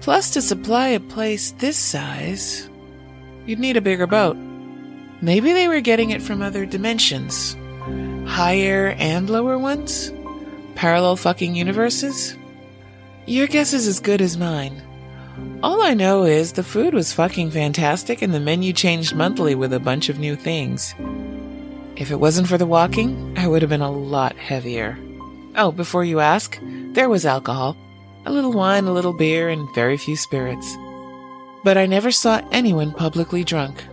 Speaker 1: Plus, to supply a place this size, you'd need a bigger boat. Maybe they were getting it from other dimensions. Higher and lower ones? Parallel fucking universes? Your guess is as good as mine. All I know is the food was fucking fantastic and the menu changed monthly with a bunch of new things. If it wasn't for the walking, I would have been a lot heavier. Oh, before you ask, there was alcohol. A little wine, a little beer, and very few spirits. But I never saw anyone publicly drunk.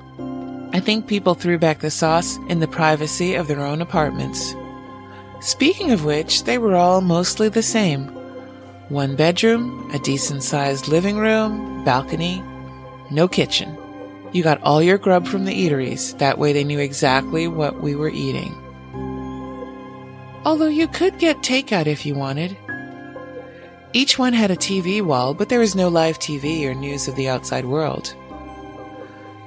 Speaker 1: I think people threw back the sauce in the privacy of their own apartments. Speaking of which, they were all mostly the same. One bedroom, a decent sized living room, balcony, no kitchen. You got all your grub from the eateries, that way they knew exactly what we were eating. Although you could get takeout if you wanted. Each one had a TV wall, but there was no live TV or news of the outside world.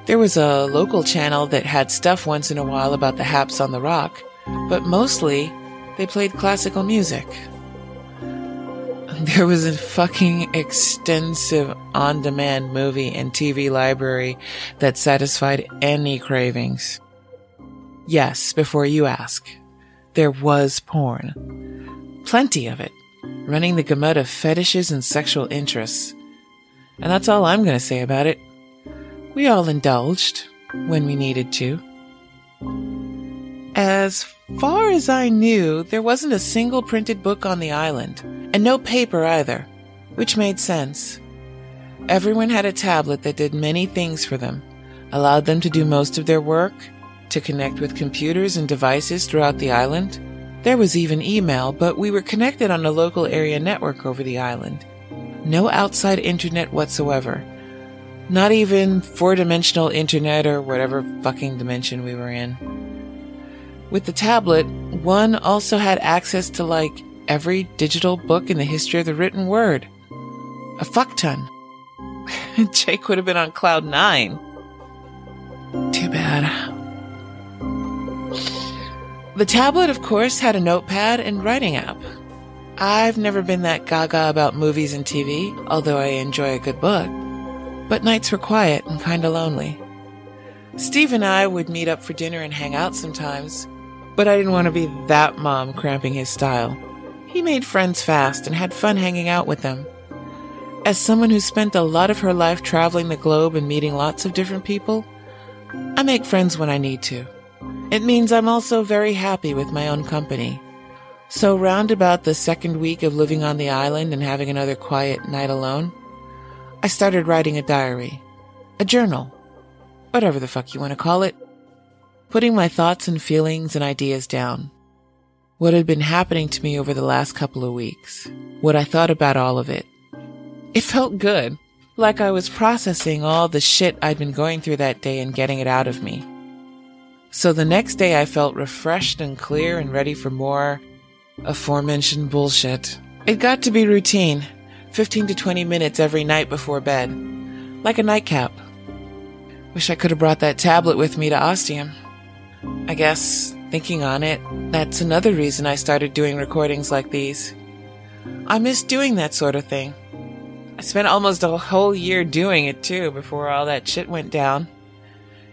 Speaker 1: There was a local channel that had stuff once in a while about the Haps on the Rock, but mostly they played classical music. There was a fucking extensive on demand movie and TV library that satisfied any cravings. Yes, before you ask, there was porn. Plenty of it, running the gamut of fetishes and sexual interests. And that's all I'm going to say about it. We all indulged when we needed to. As far as I knew, there wasn't a single printed book on the island, and no paper either, which made sense. Everyone had a tablet that did many things for them, allowed them to do most of their work, to connect with computers and devices throughout the island. There was even email, but we were connected on a local area network over the island. No outside internet whatsoever, not even four dimensional internet or whatever fucking dimension we were in. With the tablet, one also had access to like every digital book in the history of the written word. A fuck ton. Jake would have been on cloud nine. Too bad. The tablet, of course, had a notepad and writing app. I've never been that gaga about movies and TV, although I enjoy a good book. but nights were quiet and kinda lonely. Steve and I would meet up for dinner and hang out sometimes, but I didn't want to be that mom cramping his style. He made friends fast and had fun hanging out with them. As someone who spent a lot of her life traveling the globe and meeting lots of different people, I make friends when I need to. It means I'm also very happy with my own company. So round about the second week of living on the island and having another quiet night alone, I started writing a diary, a journal, whatever the fuck you want to call it, putting my thoughts and feelings and ideas down. What had been happening to me over the last couple of weeks, what I thought about all of it. It felt good, like I was processing all the shit I'd been going through that day and getting it out of me. So the next day I felt refreshed and clear and ready for more aforementioned bullshit. It got to be routine, 15 to 20 minutes every night before bed, like a nightcap. Wish I could have brought that tablet with me to Ostium. I guess, thinking on it, that's another reason I started doing recordings like these. I miss doing that sort of thing. I spent almost a whole year doing it too before all that shit went down.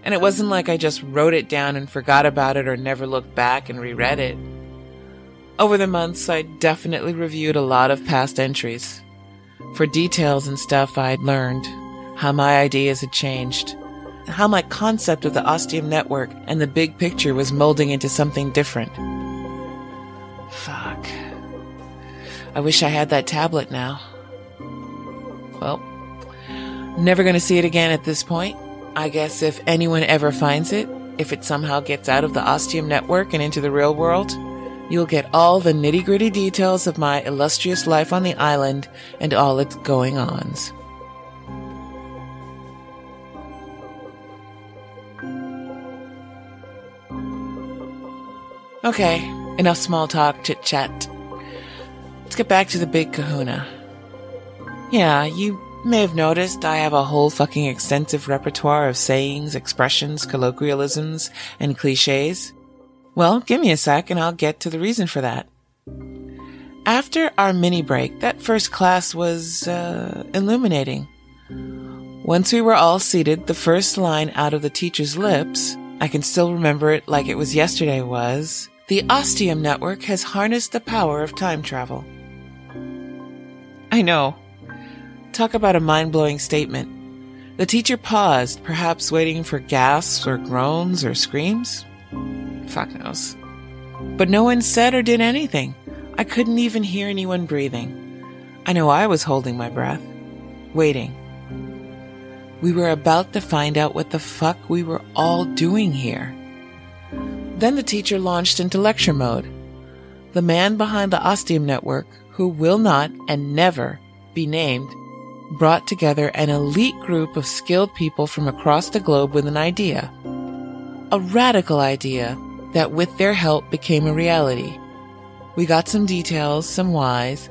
Speaker 1: And it wasn't like I just wrote it down and forgot about it or never looked back and reread it. Over the months, I definitely reviewed a lot of past entries. For details and stuff I'd learned, how my ideas had changed, how my concept of the Ostium network and the big picture was molding into something different. Fuck. I wish I had that tablet now. Well, never gonna see it again at this point. I guess if anyone ever finds it, if it somehow gets out of the Ostium network and into the real world, you'll get all the nitty gritty details of my illustrious life on the island and all its going ons. Okay, enough small talk, chit chat. Let's get back to the big kahuna. Yeah, you may have noticed I have a whole fucking extensive repertoire of sayings, expressions, colloquialisms, and cliches. Well, give me a sec and I'll get to the reason for that. After our mini break, that first class was, uh, illuminating. Once we were all seated, the first line out of the teacher's lips, I can still remember it like it was yesterday was, the Ostium Network has harnessed the power of time travel. I know. Talk about a mind blowing statement. The teacher paused, perhaps waiting for gasps or groans or screams. Fuck knows. But no one said or did anything. I couldn't even hear anyone breathing. I know I was holding my breath, waiting. We were about to find out what the fuck we were all doing here. Then the teacher launched into lecture mode. The man behind the Ostium Network, who will not and never be named, brought together an elite group of skilled people from across the globe with an idea. A radical idea that with their help became a reality. We got some details, some whys,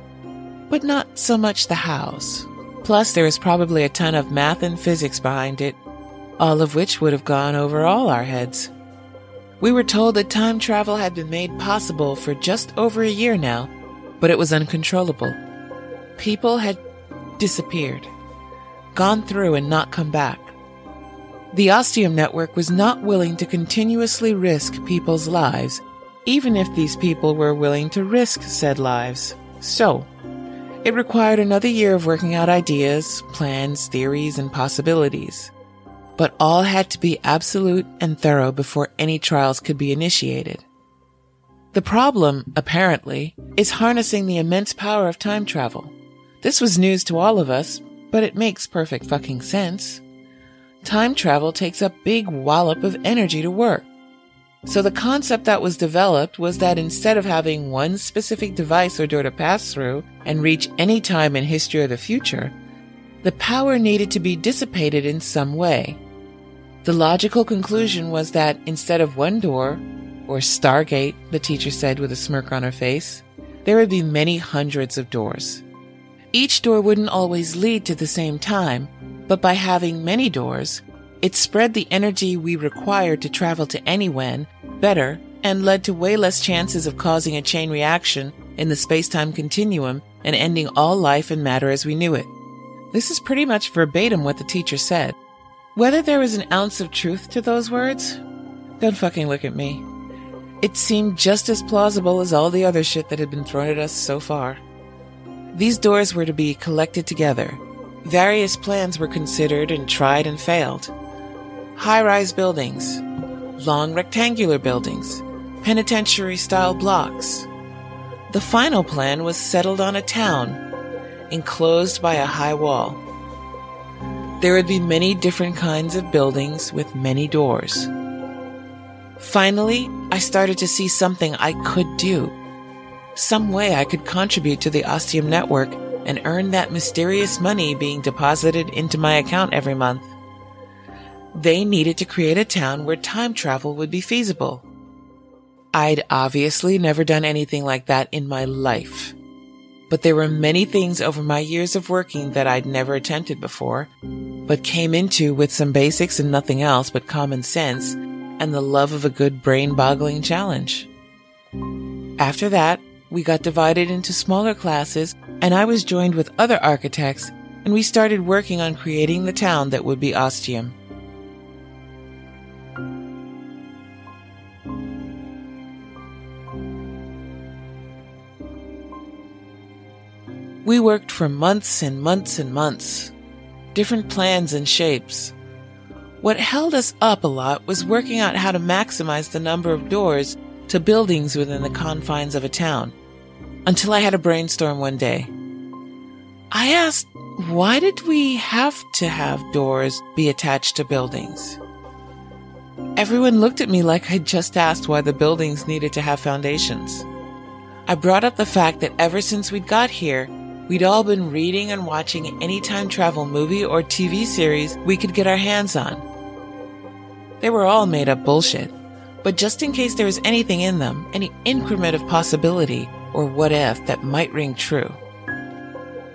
Speaker 1: but not so much the hows. Plus, there is probably a ton of math and physics behind it, all of which would have gone over all our heads. We were told that time travel had been made possible for just over a year now, but it was uncontrollable. People had disappeared, gone through and not come back. The Ostium Network was not willing to continuously risk people's lives, even if these people were willing to risk said lives. So, it required another year of working out ideas, plans, theories, and possibilities. But all had to be absolute and thorough before any trials could be initiated. The problem, apparently, is harnessing the immense power of time travel. This was news to all of us, but it makes perfect fucking sense. Time travel takes a big wallop of energy to work. So the concept that was developed was that instead of having one specific device or door to pass through and reach any time in history or the future, the power needed to be dissipated in some way. The logical conclusion was that instead of one door, or Stargate, the teacher said with a smirk on her face, there would be many hundreds of doors. Each door wouldn't always lead to the same time, but by having many doors, it spread the energy we required to travel to anywhen better and led to way less chances of causing a chain reaction in the space-time continuum and ending all life and matter as we knew it. This is pretty much verbatim what the teacher said. Whether there was an ounce of truth to those words, don't fucking look at me. It seemed just as plausible as all the other shit that had been thrown at us so far. These doors were to be collected together. Various plans were considered and tried and failed. High rise buildings, long rectangular buildings, penitentiary style blocks. The final plan was settled on a town, enclosed by a high wall. There would be many different kinds of buildings with many doors. Finally, I started to see something I could do. Some way I could contribute to the Ostium network and earn that mysterious money being deposited into my account every month. They needed to create a town where time travel would be feasible. I'd obviously never done anything like that in my life. But there were many things over my years of working that I'd never attempted before, but came into with some basics and nothing else but common sense and the love of a good brain boggling challenge. After that, we got divided into smaller classes and I was joined with other architects and we started working on creating the town that would be Ostium. We worked for months and months and months. Different plans and shapes. What held us up a lot was working out how to maximize the number of doors to buildings within the confines of a town. Until I had a brainstorm one day. I asked, why did we have to have doors be attached to buildings? Everyone looked at me like I'd just asked why the buildings needed to have foundations. I brought up the fact that ever since we'd got here, we'd all been reading and watching any time travel movie or TV series we could get our hands on. They were all made up bullshit. But just in case there was anything in them, any increment of possibility or what if that might ring true.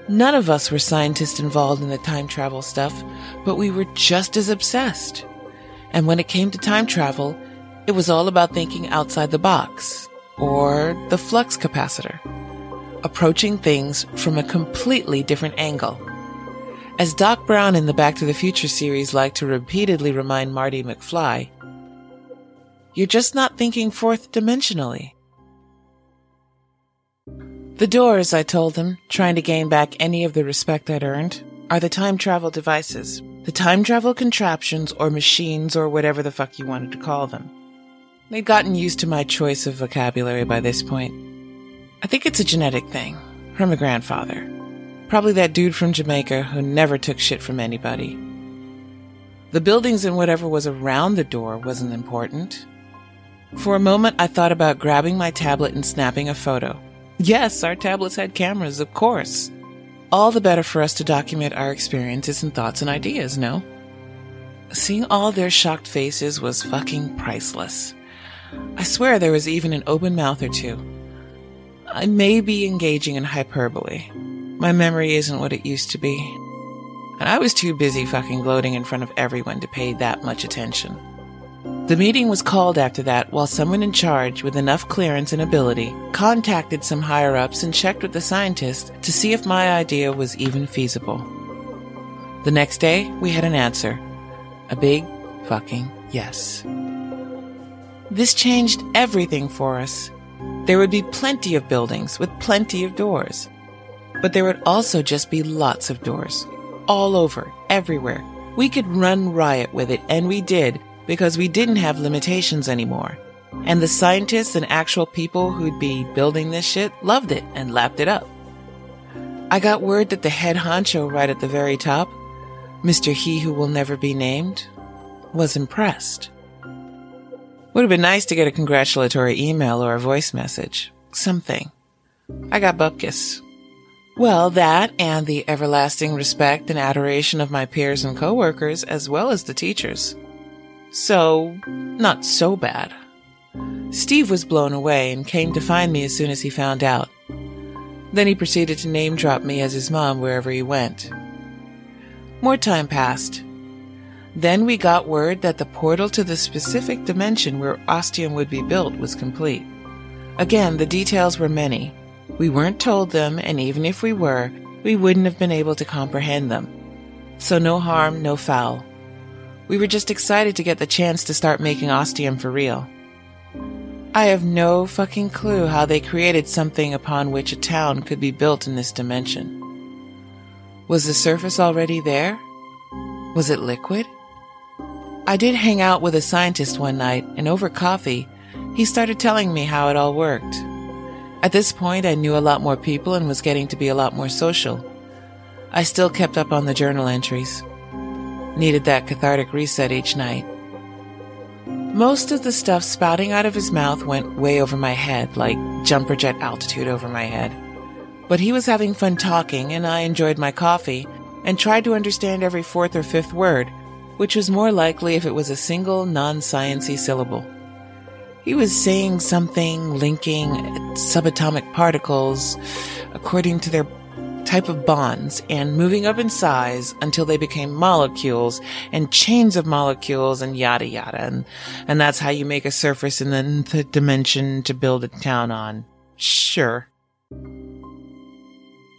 Speaker 1: None of us were scientists involved in the time travel stuff, but we were just as obsessed. And when it came to time travel, it was all about thinking outside the box, or the flux capacitor, approaching things from a completely different angle. As Doc Brown in the Back to the Future series liked to repeatedly remind Marty McFly, you're just not thinking fourth dimensionally. The doors, I told him, trying to gain back any of the respect I'd earned, are the time travel devices. The time travel contraptions or machines or whatever the fuck you wanted to call them. They'd gotten used to my choice of vocabulary by this point. I think it's a genetic thing, from a grandfather. Probably that dude from Jamaica who never took shit from anybody. The buildings and whatever was around the door wasn't important. For a moment, I thought about grabbing my tablet and snapping a photo. Yes, our tablets had cameras, of course. All the better for us to document our experiences and thoughts and ideas, no? Seeing all their shocked faces was fucking priceless. I swear there was even an open mouth or two. I may be engaging in hyperbole. My memory isn't what it used to be. And I was too busy fucking gloating in front of everyone to pay that much attention. The meeting was called after that while someone in charge with enough clearance and ability contacted some higher ups and checked with the scientists to see if my idea was even feasible. The next day, we had an answer. A big fucking yes. This changed everything for us. There would be plenty of buildings with plenty of doors. But there would also just be lots of doors. All over, everywhere. We could run riot with it, and we did, because we didn't have limitations anymore. And the scientists and actual people who'd be building this shit loved it and lapped it up. I got word that the head honcho right at the very top, Mr. He Who Will Never Be Named, was impressed. Would have been nice to get a congratulatory email or a voice message. Something. I got bupkis. Well, that and the everlasting respect and adoration of my peers and coworkers, as well as the teachers. So, not so bad. Steve was blown away and came to find me as soon as he found out. Then he proceeded to name drop me as his mom wherever he went. More time passed. Then we got word that the portal to the specific dimension where Ostium would be built was complete. Again, the details were many, we weren't told them, and even if we were, we wouldn't have been able to comprehend them. So no harm, no foul. We were just excited to get the chance to start making ostium for real. I have no fucking clue how they created something upon which a town could be built in this dimension. Was the surface already there? Was it liquid? I did hang out with a scientist one night, and over coffee, he started telling me how it all worked. At this point, I knew a lot more people and was getting to be a lot more social. I still kept up on the journal entries. Needed that cathartic reset each night. Most of the stuff spouting out of his mouth went way over my head, like jumper jet altitude over my head. But he was having fun talking, and I enjoyed my coffee and tried to understand every fourth or fifth word, which was more likely if it was a single non sciency syllable. He was saying something linking subatomic particles according to their type of bonds and moving up in size until they became molecules and chains of molecules and yada yada. And, and that's how you make a surface in the nth dimension to build a town on. Sure.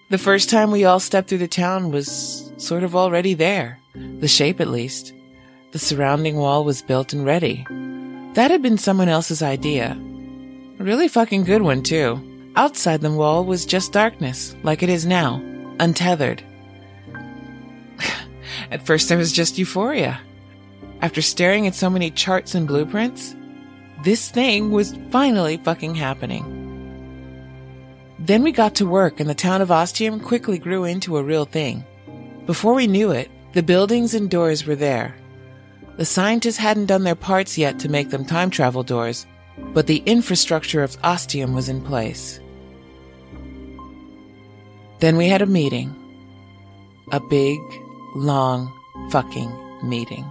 Speaker 1: The first time we all stepped through the town was sort of already there. The shape, at least. The surrounding wall was built and ready. That had been someone else's idea. A really fucking good one, too. Outside the wall was just darkness, like it is now, untethered. at first, there was just euphoria. After staring at so many charts and blueprints, this thing was finally fucking happening. Then we got to work, and the town of Ostium quickly grew into a real thing. Before we knew it, the buildings and doors were there. The scientists hadn't done their parts yet to make them time travel doors, but the infrastructure of Ostium was in place. Then we had a meeting. A big, long, fucking meeting.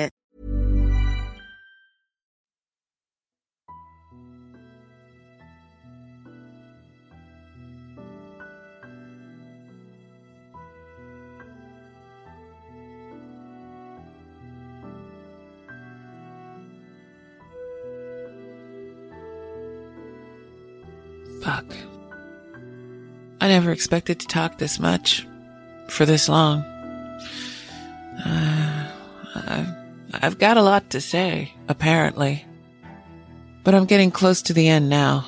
Speaker 1: Fuck. I never expected to talk this much. For this long. Uh, I've, I've got a lot to say, apparently. But I'm getting close to the end now.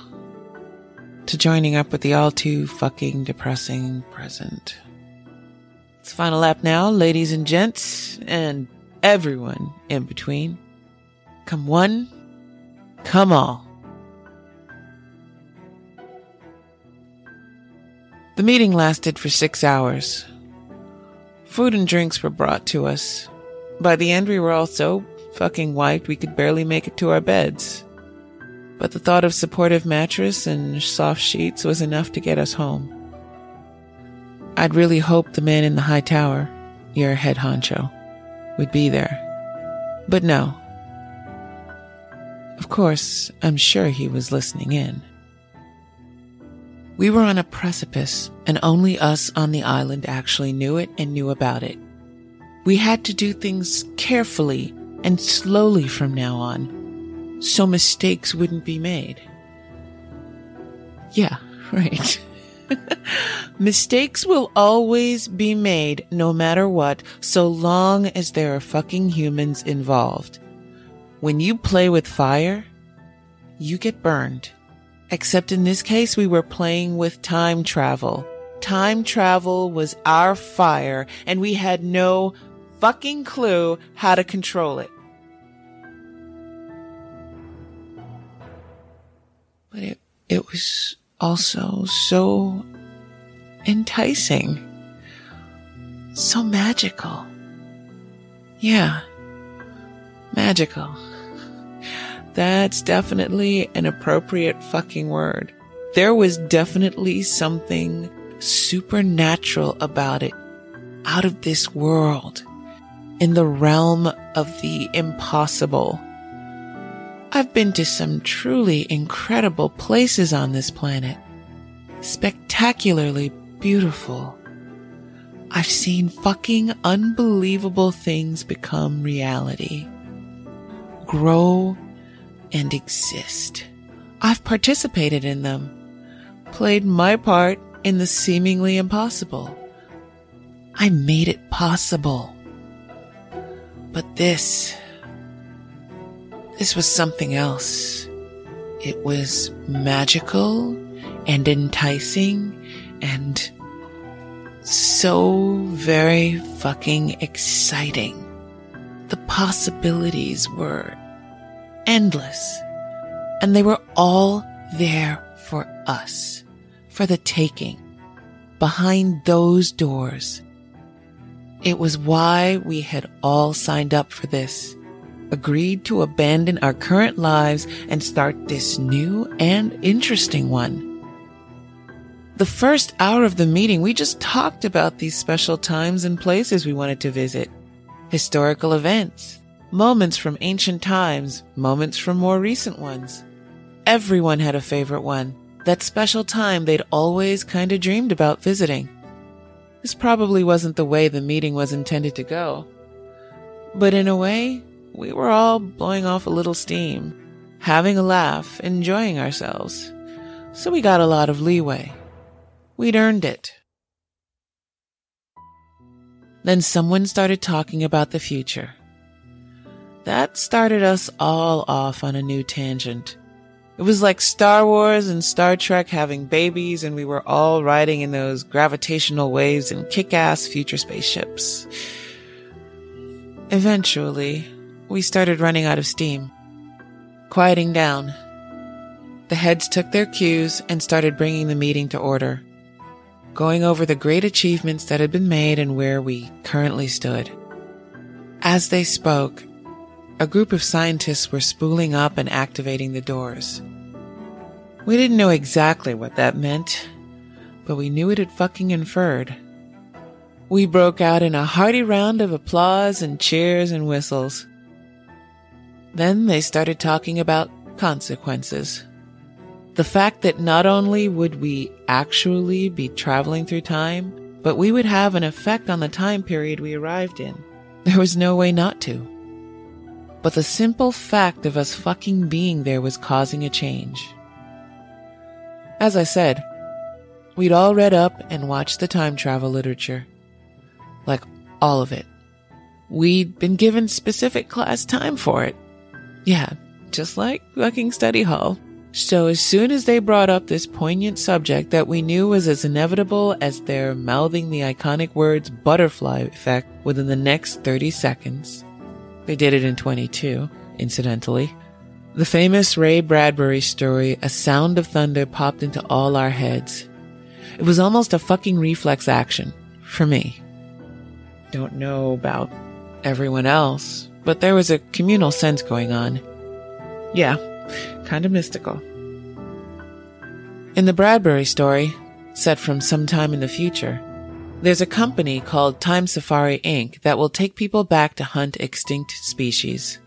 Speaker 1: To joining up with the all too fucking depressing present. It's final lap now, ladies and gents, and everyone in between. Come one, come all. The meeting lasted for six hours. Food and drinks were brought to us. By the end, we were all so fucking wiped we could barely make it to our beds. But the thought of supportive mattress and soft sheets was enough to get us home. I'd really hoped the man in the high tower, your head honcho, would be there. But no. Of course, I'm sure he was listening in. We were on a precipice, and only us on the island actually knew it and knew about it. We had to do things carefully and slowly from now on, so mistakes wouldn't be made. Yeah, Right. Mistakes will always be made no matter what, so long as there are fucking humans involved. When you play with fire, you get burned. Except in this case, we were playing with time travel. Time travel was our fire, and we had no fucking clue how to control it. But it, it was also so enticing. So magical. Yeah. Magical. That's definitely an appropriate fucking word. There was definitely something supernatural about it. Out of this world. In the realm of the impossible. I've been to some truly incredible places on this planet. Spectacularly beautiful. I've seen fucking unbelievable things become reality. Grow and exist. I've participated in them, played my part in the seemingly impossible. I made it possible. But this, this was something else. It was magical and enticing and so very fucking exciting. The possibilities were endless. And they were all there for us, for the taking, behind those doors. It was why we had all signed up for this, agreed to abandon our current lives and start this new and interesting one. The first hour of the meeting, we just talked about these special times and places we wanted to visit, historical events, moments from ancient times, moments from more recent ones. Everyone had a favorite one, that special time they'd always kind of dreamed about visiting. This probably wasn't the way the meeting was intended to go. But in a way, we were all blowing off a little steam, having a laugh, enjoying ourselves. So we got a lot of leeway. We'd earned it. Then someone started talking about the future. That started us all off on a new tangent. It was like Star Wars and Star Trek having babies, and we were all riding in those gravitational waves in kick ass future spaceships. Eventually, we started running out of steam, quieting down. The heads took their cues and started bringing the meeting to order going over the great achievements that had been made and where we currently stood. As they spoke, a group of scientists were spooling up and activating the doors. We didn't know exactly what that meant, but we knew it had fucking inferred. We broke out in a hearty round of applause and cheers and whistles. Then they started talking about consequences. The fact that not only would we actually be traveling through time, but we would have an effect on the time period we arrived in. There was no way not to. But the simple fact of us fucking being there was causing a change. As I said, we'd all read up and watched the time travel literature. Like all of it. We'd been given specific class time for it. Yeah, just like fucking study hall. So as soon as they brought up this poignant subject that we knew was as inevitable as their mouthing the iconic words butterfly effect within the next 30 seconds, they did it in 22, incidentally. The famous Ray Bradbury story, A Sound of Thunder, popped into all our heads. It was almost a fucking reflex action, for me. Don't know about everyone else, but there was a communal sense going on. Yeah, kind of mystical. In the Bradbury story, set from some time in the future, there's a company called Time Safari Inc. that will take people back to hunt extinct species.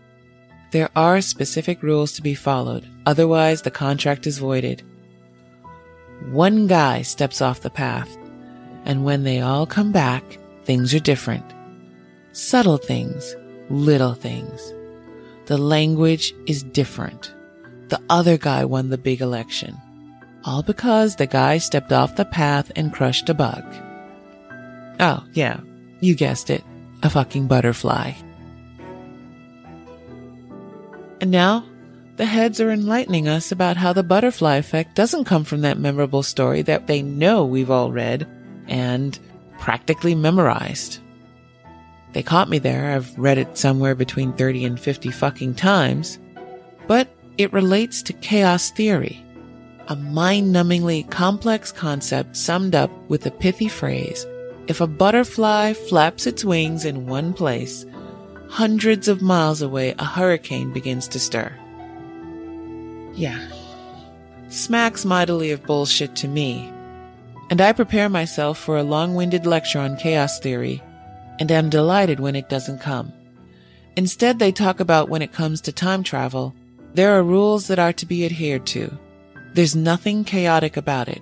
Speaker 1: There are specific rules to be followed, otherwise the contract is voided. One guy steps off the path, and when they all come back, things are different. Subtle things, little things. The language is different. The other guy won the big election. All because the guy stepped off the path and crushed a bug. Oh, yeah, you guessed it. A fucking butterfly. And now, the heads are enlightening us about how the butterfly effect doesn't come from that memorable story that they know we've all read and practically memorized. They caught me there. I've read it somewhere between 30 and 50 fucking times. But it relates to chaos theory, a mind numbingly complex concept summed up with a pithy phrase if a butterfly flaps its wings in one place, hundreds of miles away, a hurricane begins to stir. Yeah. Smacks mightily of bullshit to me. And I prepare myself for a long winded lecture on chaos theory, and am delighted when it doesn't come. Instead, they talk about when it comes to time travel, there are rules that are to be adhered to. There's nothing chaotic about it.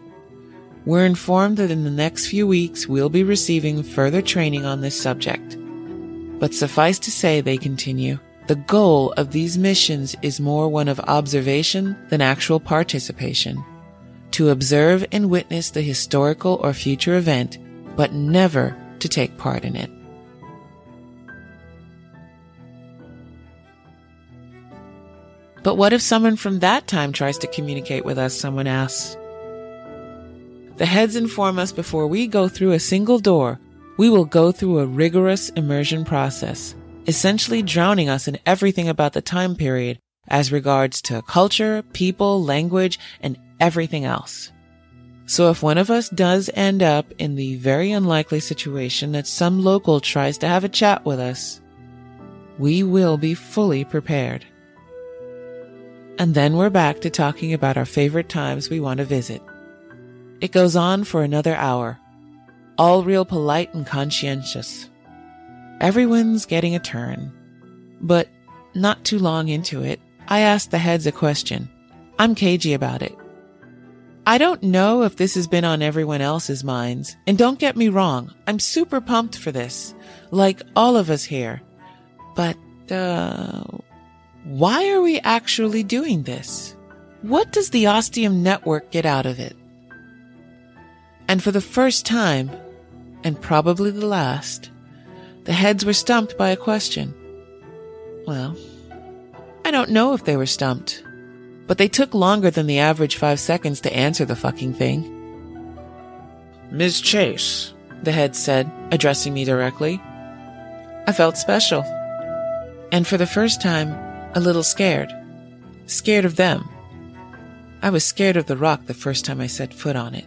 Speaker 1: We're informed that in the next few weeks we'll be receiving further training on this subject. But suffice to say, they continue, the goal of these missions is more one of observation than actual participation. To observe and witness the historical or future event, but never to take part in it. But what if someone from that time tries to communicate with us? Someone asks. The heads inform us before we go through a single door, we will go through a rigorous immersion process, essentially drowning us in everything about the time period as regards to culture, people, language, and everything else. So if one of us does end up in the very unlikely situation that some local tries to have a chat with us, we will be fully prepared. And then we're back to talking about our favorite times we want to visit. It goes on for another hour, all real polite and conscientious. Everyone's getting a turn. But not too long into it, I ask the heads a question. I'm cagey about it. I don't know if this has been on everyone else's minds, and don't get me wrong, I'm super pumped for this, like all of us here. But, uh, why are we actually doing this? What does the Ostium Network get out of it? And for the first time, and probably the last, the heads were stumped by a question. Well, I don't know if they were stumped, but they took longer than the average five seconds to answer the fucking thing. Ms. Chase, the head said, addressing me directly. I felt special. And for the first time, a little scared. Scared of them. I was scared of the rock the first time I set foot on it.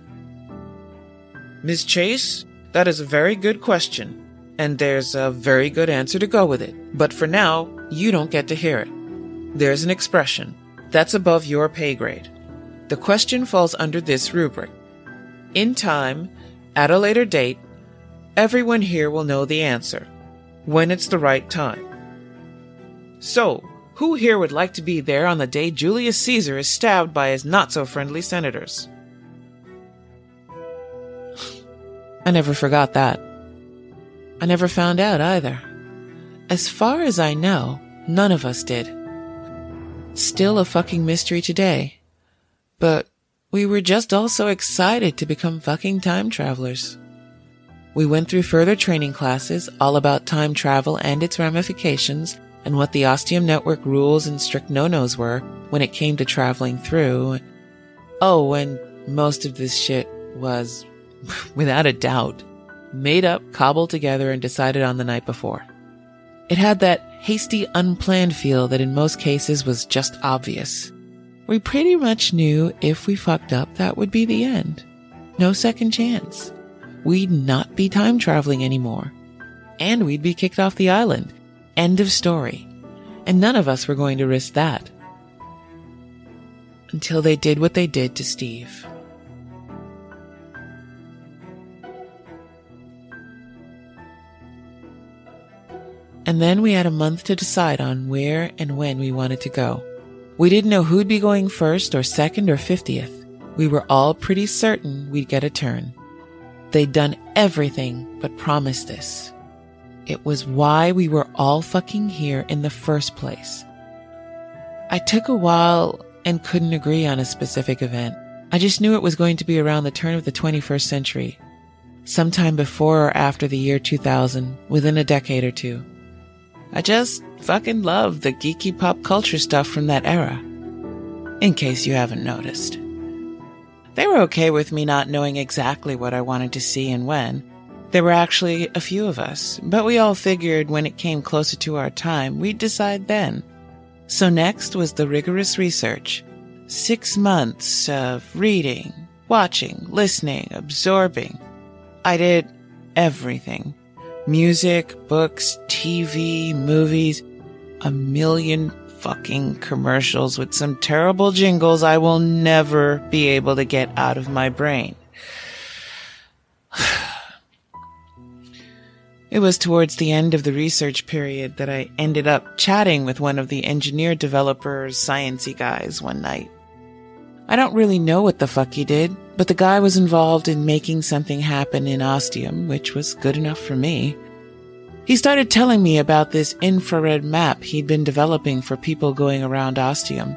Speaker 1: Miss Chase, that is a very good question, and there's a very good answer to go with it. But for now, you don't get to hear it. There's an expression. That's above your pay grade. The question falls under this rubric. In time, at a later date, everyone here will know the answer, when it's the right time. So, who here would like to be there on the day Julius Caesar is stabbed by his not so friendly senators? I never forgot that. I never found out either. As far as I know, none of us did. Still a fucking mystery today. But we were just all so excited to become fucking time travelers. We went through further training classes all about time travel and its ramifications and what the Ostium Network rules and strict no-nos were when it came to traveling through. Oh, and most of this shit was without a doubt, made up, cobbled together, and decided on the night before. It had that hasty, unplanned feel that in most cases was just obvious. We pretty much knew if we fucked up, that would be the end. No second chance. We'd not be time traveling anymore. And we'd be kicked off the island. End of story. And none of us were going to risk that. Until they did what they did to Steve. And then we had a month to decide on where and when we wanted to go. We didn't know who'd be going first or second or 50th. We were all pretty certain we'd get a turn. They'd done everything but promise this. It was why we were all fucking here in the first place. I took a while and couldn't agree on a specific event. I just knew it was going to be around the turn of the 21st century, sometime before or after the year 2000, within a decade or two. I just fucking love the geeky pop culture stuff from that era. In case you haven't noticed. They were okay with me not knowing exactly what I wanted to see and when. There were actually a few of us, but we all figured when it came closer to our time, we'd decide then. So next was the rigorous research. Six months of reading, watching, listening, absorbing. I did everything music, books, TV, movies, a million fucking commercials with some terrible jingles I will never be able to get out of my brain. It was towards the end of the research period that I ended up chatting with one of the engineer developers, sciency guys one night. I don't really know what the fuck he did, but the guy was involved in making something happen in Ostium, which was good enough for me. He started telling me about this infrared map he'd been developing for people going around Ostium.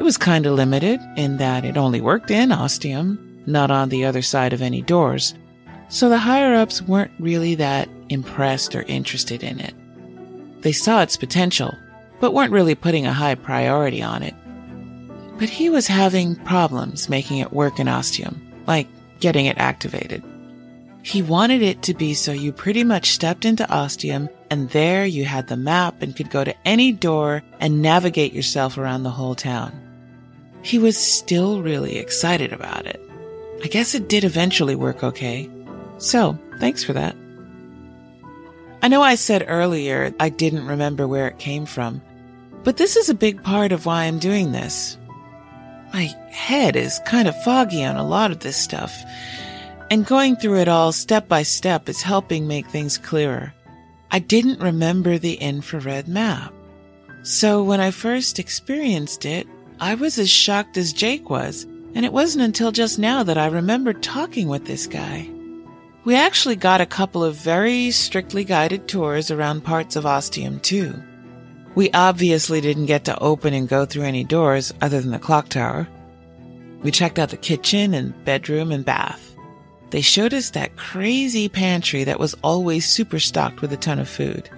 Speaker 1: It was kinda limited in that it only worked in Ostium, not on the other side of any doors. So the higher ups weren't really that impressed or interested in it. They saw its potential, but weren't really putting a high priority on it. But he was having problems making it work in Ostium, like getting it activated. He wanted it to be so you pretty much stepped into Ostium and there you had the map and could go to any door and navigate yourself around the whole town. He was still really excited about it. I guess it did eventually work okay. So, thanks for that. I know I said earlier I didn't remember where it came from, but this is a big part of why I'm doing this. My head is kind of foggy on a lot of this stuff, and going through it all step by step is helping make things clearer. I didn't remember the infrared map. So when I first experienced it, I was as shocked as Jake was, and it wasn't until just now that I remembered talking with this guy. We actually got a couple of very strictly guided tours around parts of Ostium too. We obviously didn't get to open and go through any doors other than the clock tower. We checked out the kitchen and bedroom and bath. They showed us that crazy pantry that was always super stocked with a ton of food.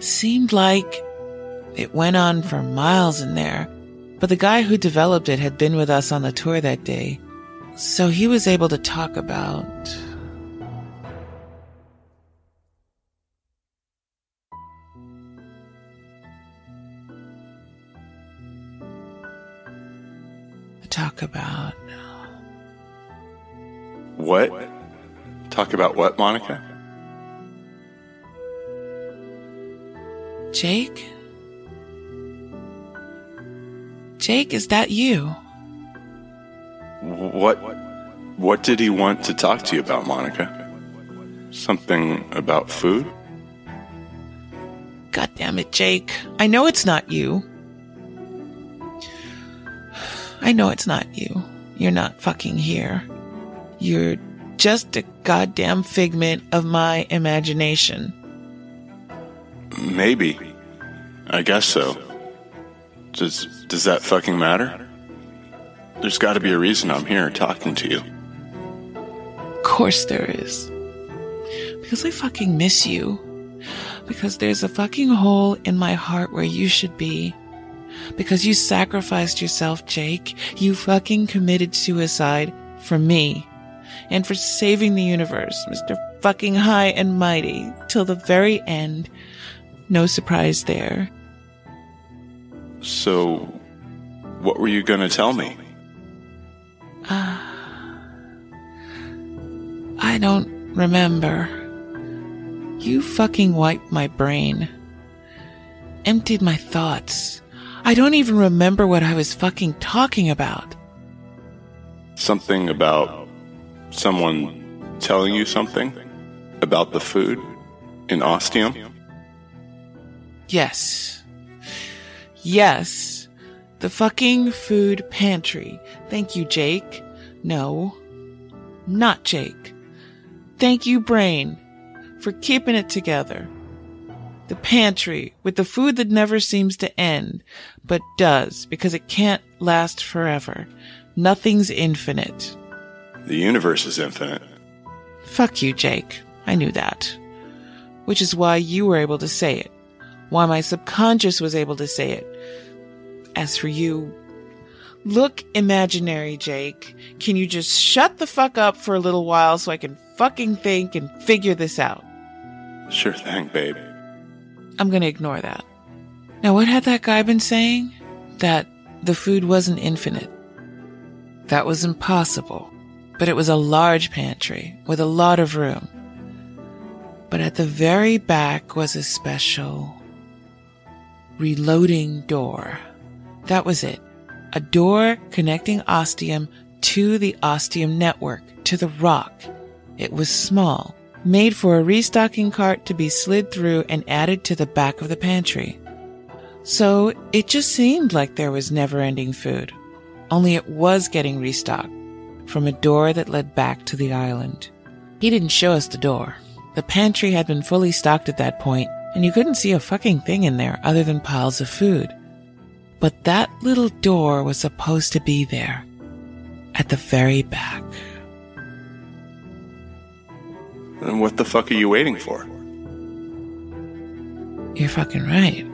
Speaker 1: Seemed like it went on for miles in there, but the guy who developed it had been with us on the tour that day, so he was able to talk about. Talk about.
Speaker 4: What? Talk about what, Monica?
Speaker 1: Jake? Jake, is that you?
Speaker 4: What? What did he want to talk to you about, Monica? Something about food?
Speaker 1: God damn it, Jake. I know it's not you. I know it's not you. You're not fucking here. You're just a goddamn figment of my imagination.
Speaker 4: Maybe. I guess so. Does does that fucking matter? There's got to be a reason I'm here talking to you.
Speaker 1: Of course there is. Because I fucking miss you. Because there's a fucking hole in my heart where you should be. Because you sacrificed yourself, Jake. You fucking committed suicide for me. And for saving the universe, Mr. Fucking High and Mighty, till the very end. No surprise there.
Speaker 4: So, what were you gonna tell me?
Speaker 1: I don't remember. You fucking wiped my brain. Emptied my thoughts. I don't even remember what I was fucking talking about.
Speaker 4: Something about someone telling you something about the food in Ostium?
Speaker 1: Yes. Yes. The fucking food pantry. Thank you, Jake. No. Not Jake. Thank you, Brain, for keeping it together. The pantry with the food that never seems to end, but does because it can't last forever. Nothing's infinite.
Speaker 4: The universe is infinite.
Speaker 1: Fuck you, Jake. I knew that. Which is why you were able to say it. Why my subconscious was able to say it. As for you, look imaginary, Jake. Can you just shut the fuck up for a little while so I can fucking think and figure this out?
Speaker 4: Sure thing, babe.
Speaker 1: I'm gonna ignore that. Now, what had that guy been saying? That the food wasn't infinite. That was impossible. But it was a large pantry with a lot of room. But at the very back was a special reloading door. That was it. A door connecting Ostium to the Ostium network, to the rock. It was small, made for a restocking cart to be slid through and added to the back of the pantry. So it just seemed like there was never ending food. Only it was getting restocked from a door that led back to the island. He didn't show us the door. The pantry had been fully stocked at that point, and you couldn't see a fucking thing in there other than piles of food. But that little door was supposed to be there, at the very back.
Speaker 4: Then what the fuck are you waiting for?
Speaker 1: You're fucking right.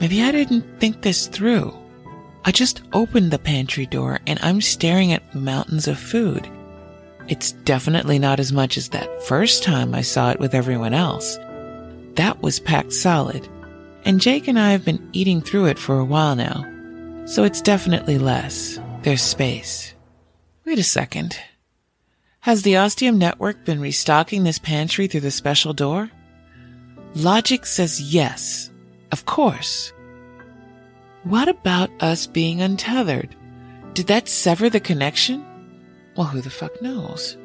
Speaker 1: Maybe I didn't think this through. I just opened the pantry door and I'm staring at mountains of food. It's definitely not as much as that first time I saw it with everyone else. That was packed solid. And Jake and I have been eating through it for a while now. So it's definitely less. There's space. Wait a second. Has the Ostium Network been restocking this pantry through the special door? Logic says yes. Of course. What about us being untethered? Did that sever the connection? Well, who the fuck knows?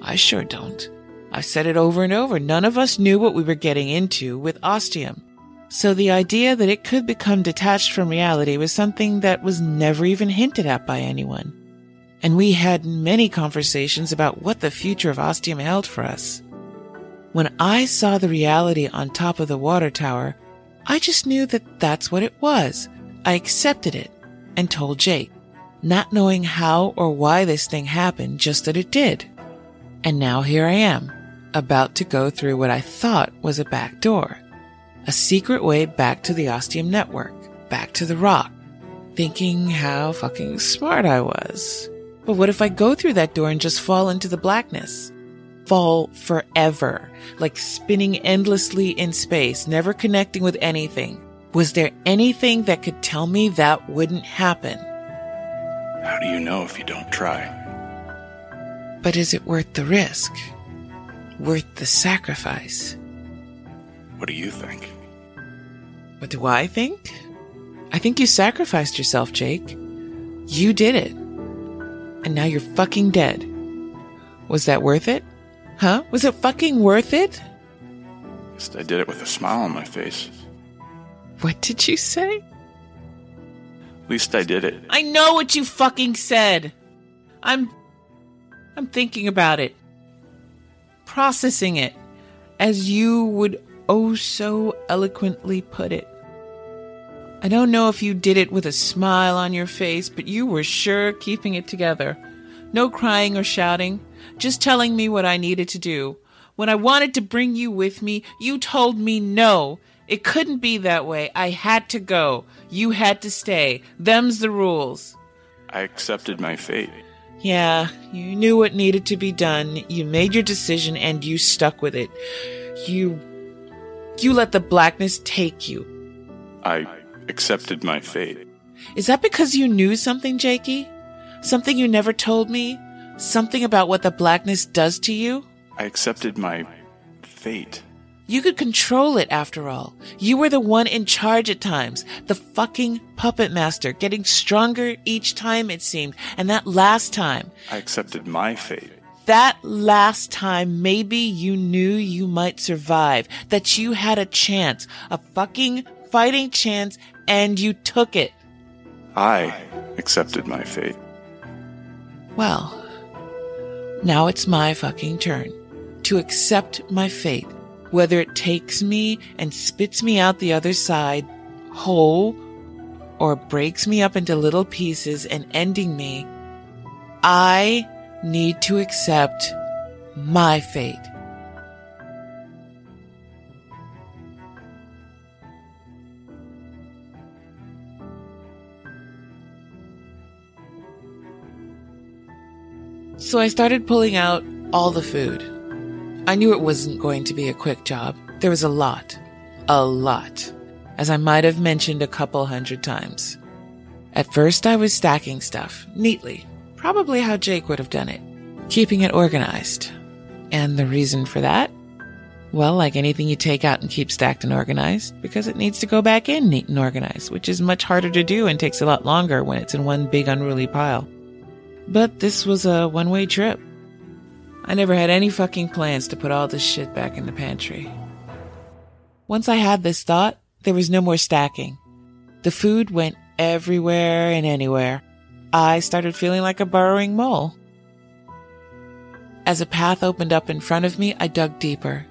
Speaker 1: I sure don't. I've said it over and over. None of us knew what we were getting into with ostium. So the idea that it could become detached from reality was something that was never even hinted at by anyone. And we had many conversations about what the future of ostium held for us. When I saw the reality on top of the water tower, I just knew that that's what it was. I accepted it and told Jake, not knowing how or why this thing happened, just that it did. And now here I am, about to go through what I thought was a back door. A secret way back to the Ostium network, back to the rock, thinking how fucking smart I was. But what if I go through that door and just fall into the blackness? Fall forever, like spinning endlessly in space, never connecting with anything. Was there anything that could tell me that wouldn't happen?
Speaker 4: How do you know if you don't try?
Speaker 1: But is it worth the risk? Worth the sacrifice?
Speaker 4: What do you think?
Speaker 1: What do I think? I think you sacrificed yourself, Jake. You did it. And now you're fucking dead. Was that worth it? Huh? Was it fucking worth it?
Speaker 4: I did it with a smile on my face.
Speaker 1: What did you say?
Speaker 4: At least I did it.
Speaker 1: I know what you fucking said. I'm. I'm thinking about it. Processing it. As you would oh so eloquently put it. I don't know if you did it with a smile on your face, but you were sure keeping it together. No crying or shouting, just telling me what I needed to do. When I wanted to bring you with me, you told me no. It couldn't be that way. I had to go. You had to stay. Them's the rules.
Speaker 4: I accepted my fate.
Speaker 1: Yeah, you knew what needed to be done. You made your decision and you stuck with it. You. You let the blackness take you.
Speaker 4: I accepted my fate.
Speaker 1: Is that because you knew something, Jakey? Something you never told me? Something about what the blackness does to you?
Speaker 4: I accepted my fate.
Speaker 1: You could control it after all. You were the one in charge at times. The fucking puppet master, getting stronger each time it seemed. And that last time,
Speaker 4: I accepted my fate.
Speaker 1: that last time, maybe you knew you might survive, that you had a chance, a fucking fighting chance, and you took it.
Speaker 4: I accepted my fate.
Speaker 1: Well, Now it's my fucking turn to accept my fate, whether it takes me and spits me out the other side whole or breaks me up into little pieces and ending me. I need to accept my fate. So I started pulling out all the food. I knew it wasn't going to be a quick job. There was a lot. A lot. As I might have mentioned a couple hundred times. At first I was stacking stuff, neatly. Probably how Jake would have done it. Keeping it organized. And the reason for that? Well, like anything you take out and keep stacked and organized, because it needs to go back in neat and organized, which is much harder to do and takes a lot longer when it's in one big unruly pile. But this was a one way trip. I never had any fucking plans to put all this shit back in the pantry. Once I had this thought, there was no more stacking. The food went everywhere and anywhere. I started feeling like a burrowing mole. As a path opened up in front of me, I dug deeper.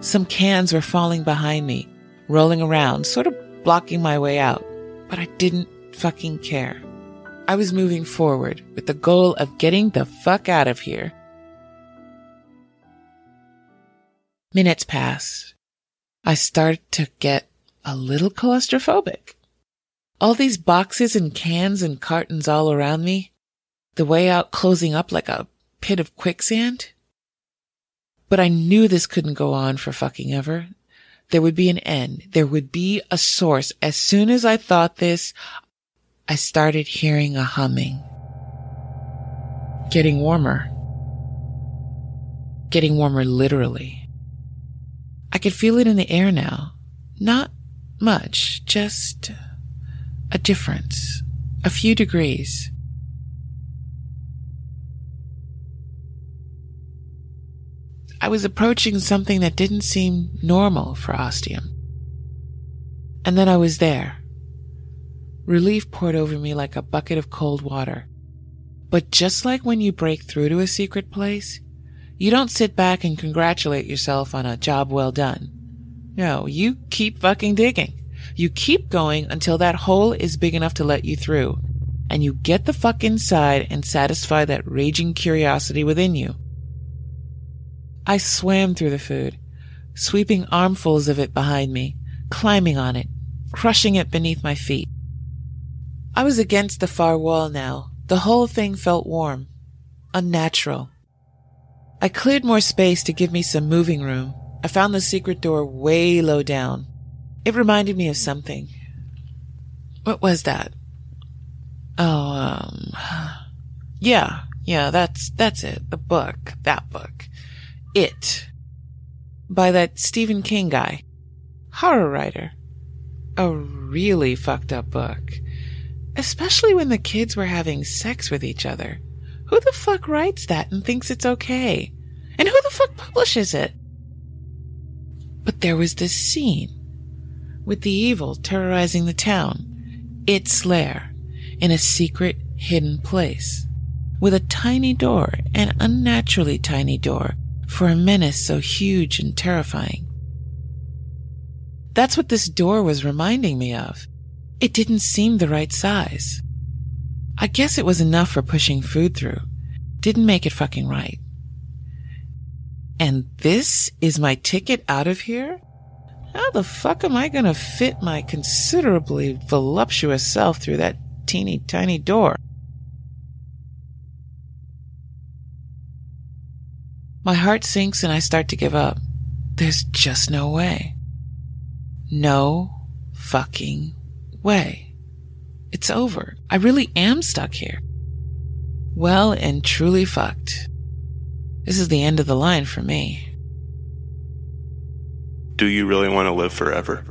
Speaker 1: Some cans were falling behind me, rolling around, sort of blocking my way out. But I didn't fucking care. I was moving forward with the goal of getting the fuck out of here. Minutes passed. I started to get a little claustrophobic. All these boxes and cans and cartons all around me, the way out closing up like a pit of quicksand. But I knew this couldn't go on for fucking ever. There would be an end. There would be a source. As soon as I thought this, I started hearing a humming. Getting warmer. Getting warmer literally. I could feel it in the air now. Not much, just a difference. A few degrees. I was approaching something that didn't seem normal for Ostium. And then I was there Relief poured over me like a bucket of cold water. But just like when you break through to a secret place, you don't sit back and congratulate yourself on a job well done. No, you keep fucking digging. You keep going until that hole is big enough to let you through. And you get the fuck inside and satisfy that raging curiosity within you. I swam through the food, sweeping armfuls of it behind me, climbing on it, crushing it beneath my feet. I was against the far wall now. The whole thing felt warm, unnatural. I cleared more space to give me some moving room. I found the secret door way low down. It reminded me of something. What was that? Oh, um, yeah, yeah, that's, that's it. The book, that book. It. By that Stephen King guy. Horror writer. A really fucked up book. Especially when the kids were having sex with each other. Who the fuck writes that and thinks it's okay? And who the fuck publishes it? But there was this scene with the evil terrorizing the town, its lair, in a secret, hidden place, with a tiny door, an unnaturally tiny door, for a menace so huge and terrifying. That's what this door was reminding me of. It didn't seem the right size. I guess it was enough for pushing food through. Didn't make it fucking right. And this is my ticket out of here? How the fuck am I gonna fit my considerably voluptuous self through that teeny tiny door? My heart sinks and I start to give up. There's just no way. No fucking way. It's over. I really am stuck here. Well and truly fucked. This is the end of the line for me.
Speaker 4: Do you really want to live forever?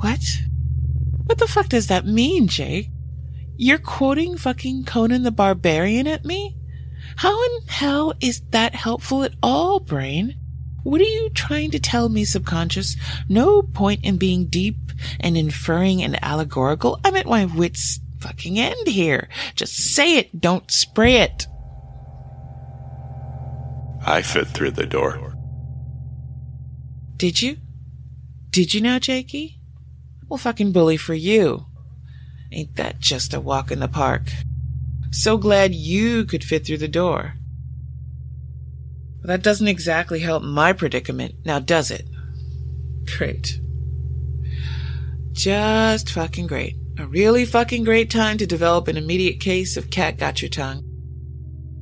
Speaker 1: What? What the fuck does that mean, Jake? You're quoting fucking Conan the Barbarian at me? How in hell is that helpful at all, Brain? What are you trying to tell me, subconscious? No point in being deep and inferring and allegorical. I'm at my wits fucking end here. Just say it, don't spray it.
Speaker 4: I fit through the door.
Speaker 1: Did you? Did you now, Jakey? Well, fucking bully for you. Ain't that just a walk in the park? So glad you could fit through the door. But that doesn't exactly help my predicament, now does it? Great. Just fucking great. A really fucking great time to develop an immediate case of cat got your tongue.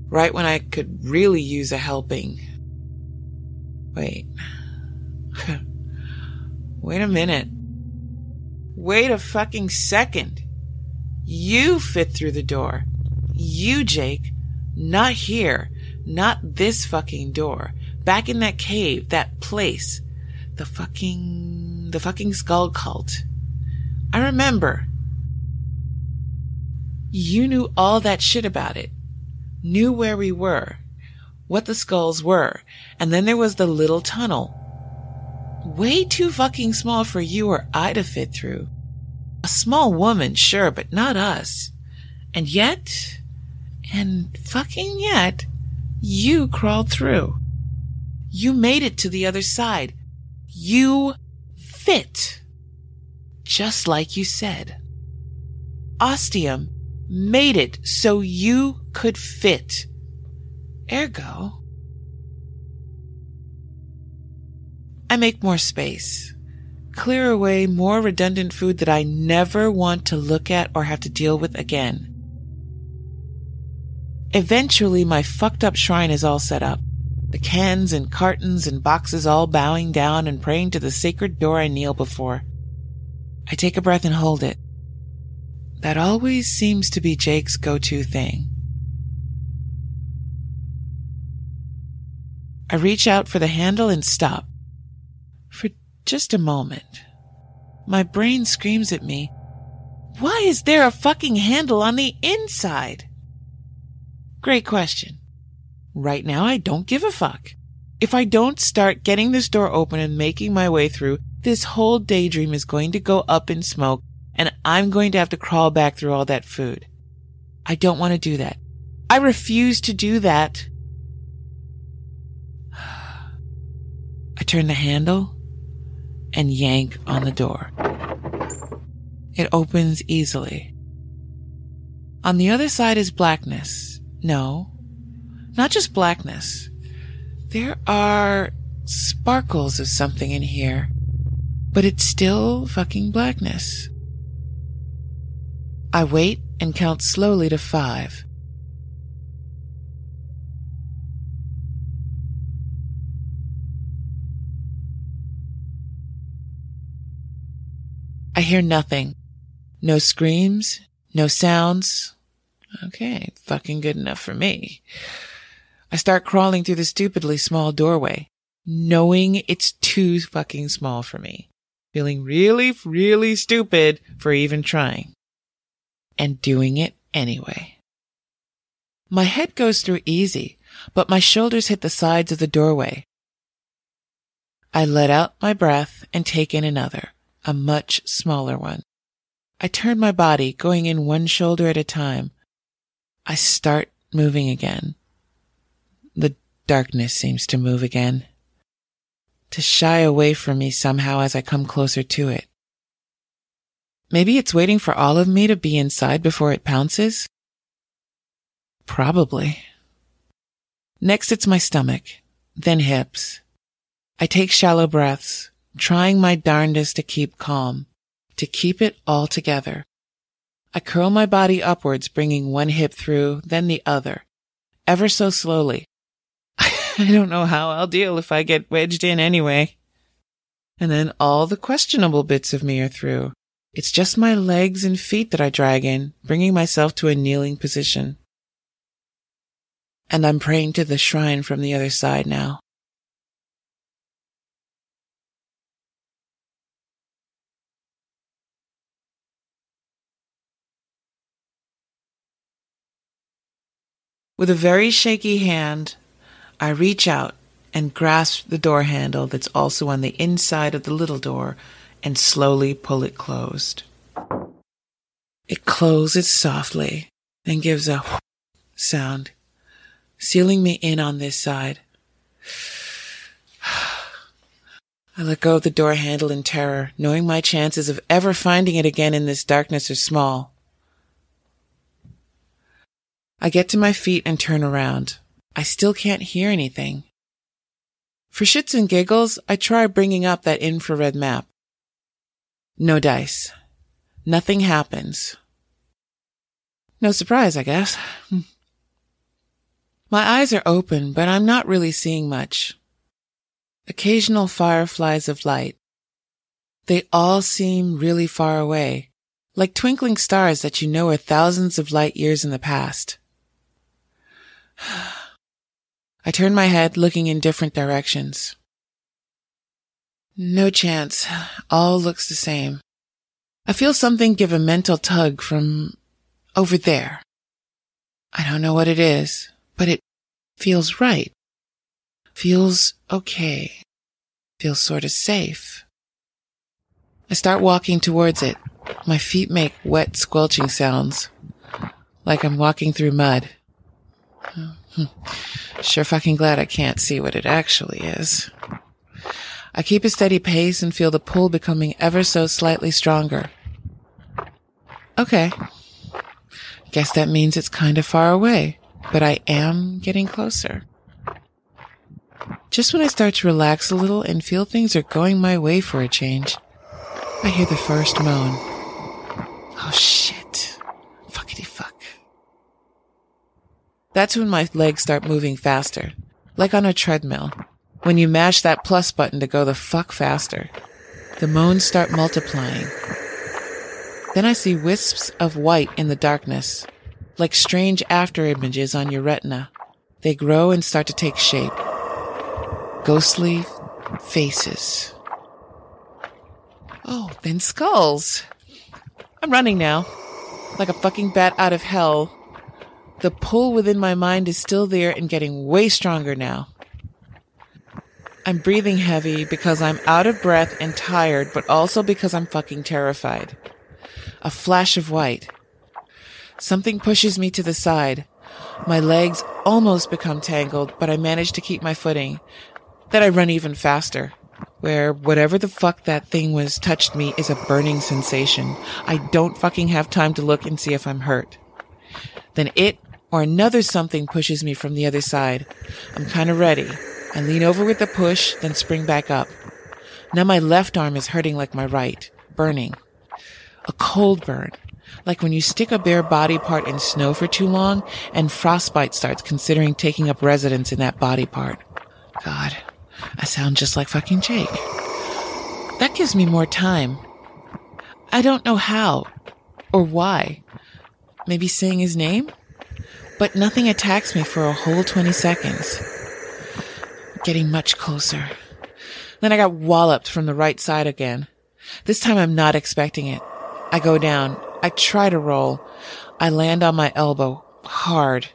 Speaker 1: Right when I could really use a helping. Wait. Wait a minute. Wait a fucking second. You fit through the door. You, Jake. Not here. Not this fucking door. Back in that cave, that place. The fucking, the fucking skull cult. I remember. You knew all that shit about it. Knew where we were. What the skulls were. And then there was the little tunnel. Way too fucking small for you or I to fit through. A small woman, sure, but not us. And yet, and fucking yet, you crawled through. You made it to the other side. You fit. Just like you said. Ostium made it so you could fit. Ergo, I make more space clear away more redundant food that I never want to look at or have to deal with again. Eventually, my fucked up shrine is all set up. The cans and cartons and boxes all bowing down and praying to the sacred door I kneel before. I take a breath and hold it. That always seems to be Jake's go-to thing. I reach out for the handle and stop. For just a moment. My brain screams at me, why is there a fucking handle on the inside? Great question. Right now, I don't give a fuck. If I don't start getting this door open and making my way through, this whole daydream is going to go up in smoke and I'm going to have to crawl back through all that food. I don't want to do that. I refuse to do that. I turn the handle and yank on the door. It opens easily. On the other side is blackness. No, not just blackness. There are sparkles of something in here, but it's still fucking blackness. I wait and count slowly to five. I hear nothing. No screams, no sounds. Okay, fucking good enough for me. I start crawling through the stupidly small doorway, knowing it's too fucking small for me. Feeling really, really stupid for even trying. And doing it anyway. My head goes through easy, but my shoulders hit the sides of the doorway. I let out my breath and take in another a much smaller one. I turn my body, going in one shoulder at a time. I start moving again. The darkness seems to move again, to shy away from me somehow as I come closer to it. Maybe it's waiting for all of me to be inside before it pounces? Probably. Next, it's my stomach, then hips. I take shallow breaths, trying my darndest to keep calm, to keep it all together. I curl my body upwards, bringing one hip through, then the other, ever so slowly. I don't know how I'll deal if I get wedged in anyway. And then all the questionable bits of me are through. It's just my legs and feet that I drag in, bringing myself to a kneeling position. And I'm praying to the shrine from the other side now. With a very shaky hand, I reach out and grasp the door handle that's also on the inside of the little door and slowly pull it closed. It closes softly and gives a sound, sealing me in on this side. I let go of the door handle in terror, knowing my chances of ever finding it again in this darkness are small. I get to my feet and turn around. I still can't hear anything. For shits and giggles, I try bringing up that infrared map. No dice. Nothing happens. No surprise, I guess. My eyes are open, but I'm not really seeing much. Occasional fireflies of light. They all seem really far away, like twinkling stars that you know are thousands of light years in the past. I turn my head, looking in different directions. No chance. All looks the same. I feel something give a mental tug from over there. I don't know what it is, but it feels right. Feels okay. Feels sort of safe. I start walking towards it. My feet make wet squelching sounds, like I'm walking through mud. Sure fucking glad I can't see what it actually is. I keep a steady pace and feel the pull becoming ever so slightly stronger. Okay. Guess that means it's kind of far away, but I am getting closer. Just when I start to relax a little and feel things are going my way for a change, I hear the first moan. Oh shit. Fuckity fuck. That's when my legs start moving faster, like on a treadmill. When you mash that plus button to go the fuck faster, the moans start multiplying. Then I see wisps of white in the darkness, like strange after images on your retina. They grow and start to take shape. Ghostly faces. Oh, then skulls. I'm running now, like a fucking bat out of hell, the pull within my mind is still there and getting way stronger now. I'm breathing heavy because I'm out of breath and tired, but also because I'm fucking terrified. A flash of white. Something pushes me to the side. My legs almost become tangled, but I manage to keep my footing. Then I run even faster, where whatever the fuck that thing was touched me is a burning sensation. I don't fucking have time to look and see if I'm hurt. Then it or another something pushes me from the other side. I'm kind of ready. I lean over with a push, then spring back up. Now my left arm is hurting like my right, burning. A cold burn, like when you stick a bare body part in snow for too long and frostbite starts considering taking up residence in that body part. God, I sound just like fucking Jake. That gives me more time. I don't know how or why. Maybe saying his name? But nothing attacks me for a whole 20 seconds. Getting much closer. Then I got walloped from the right side again. This time I'm not expecting it. I go down. I try to roll. I land on my elbow hard.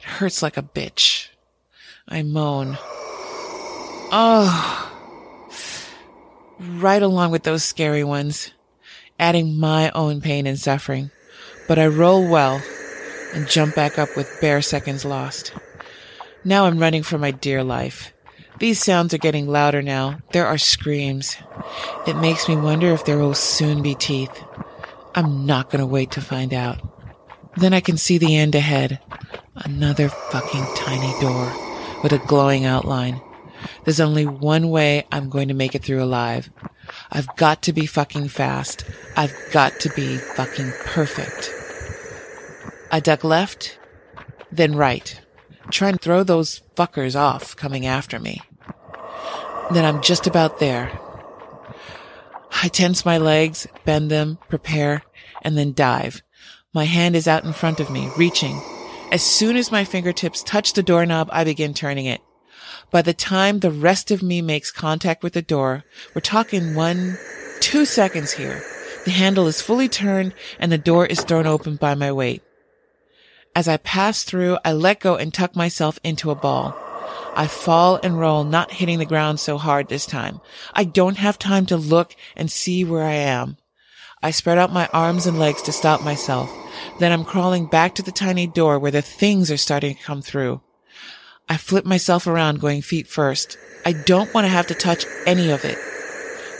Speaker 1: It hurts like a bitch. I moan. Oh. Right along with those scary ones, adding my own pain and suffering. But I roll well and jump back up with bare seconds lost. Now I'm running for my dear life. These sounds are getting louder now. There are screams. It makes me wonder if there will soon be teeth. I'm not gonna wait to find out. Then I can see the end ahead. Another fucking tiny door with a glowing outline. There's only one way I'm going to make it through alive. I've got to be fucking fast. I've got to be fucking perfect. I duck left, then right, try and throw those fuckers off coming after me. Then I'm just about there. I tense my legs, bend them, prepare, and then dive. My hand is out in front of me, reaching. As soon as my fingertips touch the doorknob, I begin turning it. By the time the rest of me makes contact with the door, we're talking one, two seconds here. The handle is fully turned and the door is thrown open by my weight. As I pass through, I let go and tuck myself into a ball. I fall and roll, not hitting the ground so hard this time. I don't have time to look and see where I am. I spread out my arms and legs to stop myself. Then I'm crawling back to the tiny door where the things are starting to come through. I flip myself around going feet first. I don't want to have to touch any of it.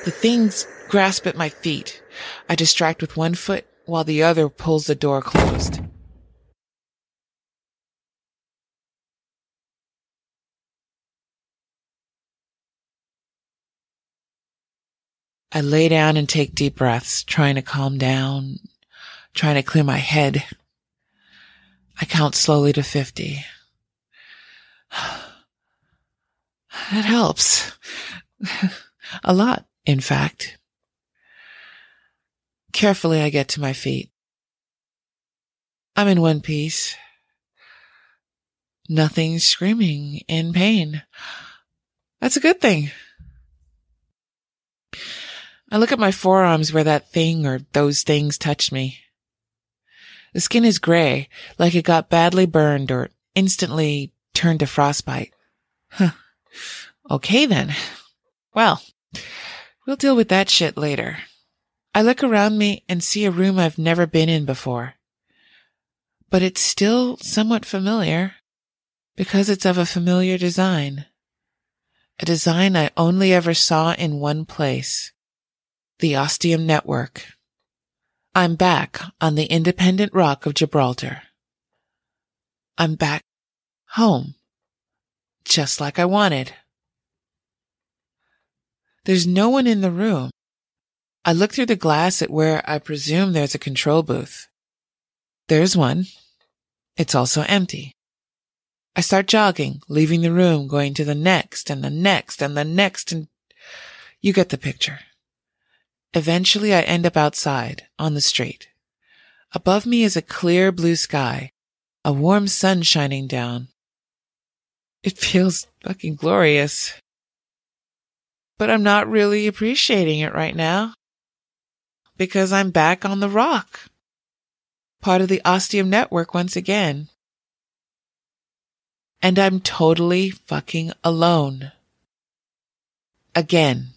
Speaker 1: The things grasp at my feet. I distract with one foot while the other pulls the door closed. I lay down and take deep breaths, trying to calm down, trying to clear my head. I count slowly to 50. It helps. A lot, in fact. Carefully, I get to my feet. I'm in one piece. Nothing screaming in pain. That's a good thing. I look at my forearms where that thing or those things touched me. The skin is gray, like it got badly burned or instantly turned to frostbite. Huh. Okay then. Well, we'll deal with that shit later. I look around me and see a room I've never been in before. But it's still somewhat familiar because it's of a familiar design. A design I only ever saw in one place. The Ostium Network. I'm back on the independent rock of Gibraltar. I'm back home. Just like I wanted. There's no one in the room. I look through the glass at where I presume there's a control booth. There's one. It's also empty. I start jogging, leaving the room, going to the next and the next and the next and you get the picture. Eventually I end up outside on the street. Above me is a clear blue sky, a warm sun shining down. It feels fucking glorious. But I'm not really appreciating it right now because I'm back on the rock, part of the Ostium network once again. And I'm totally fucking alone. Again.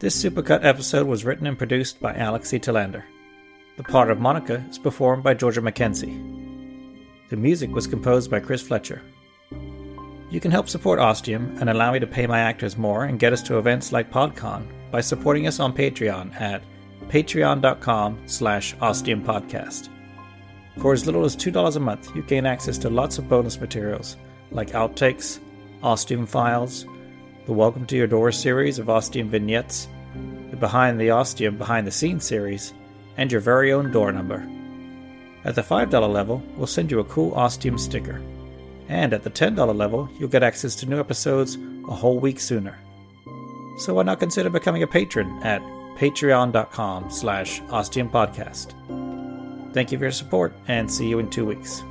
Speaker 5: This Supercut episode was written and produced by Alex C. Telander. The part of Monica is performed by Georgia McKenzie. The music was composed by Chris Fletcher. You can help support Ostium and allow me to pay my actors more and get us to events like PodCon by supporting us on Patreon at patreon.com slash ostiumpodcast. For as little as $2 a month, you gain access to lots of bonus materials like outtakes, Ostium files, the Welcome to Your Door series of Ostium vignettes, the Behind the Ostium Behind the Scenes series, and your very own door number. At the $5 level, we'll send you a cool Ostium sticker. And at the $10 level, you'll get access to new episodes a whole week sooner. So why not consider becoming a patron at patreon.com slash ostiumpodcast. Thank you for your support, and see you in two weeks.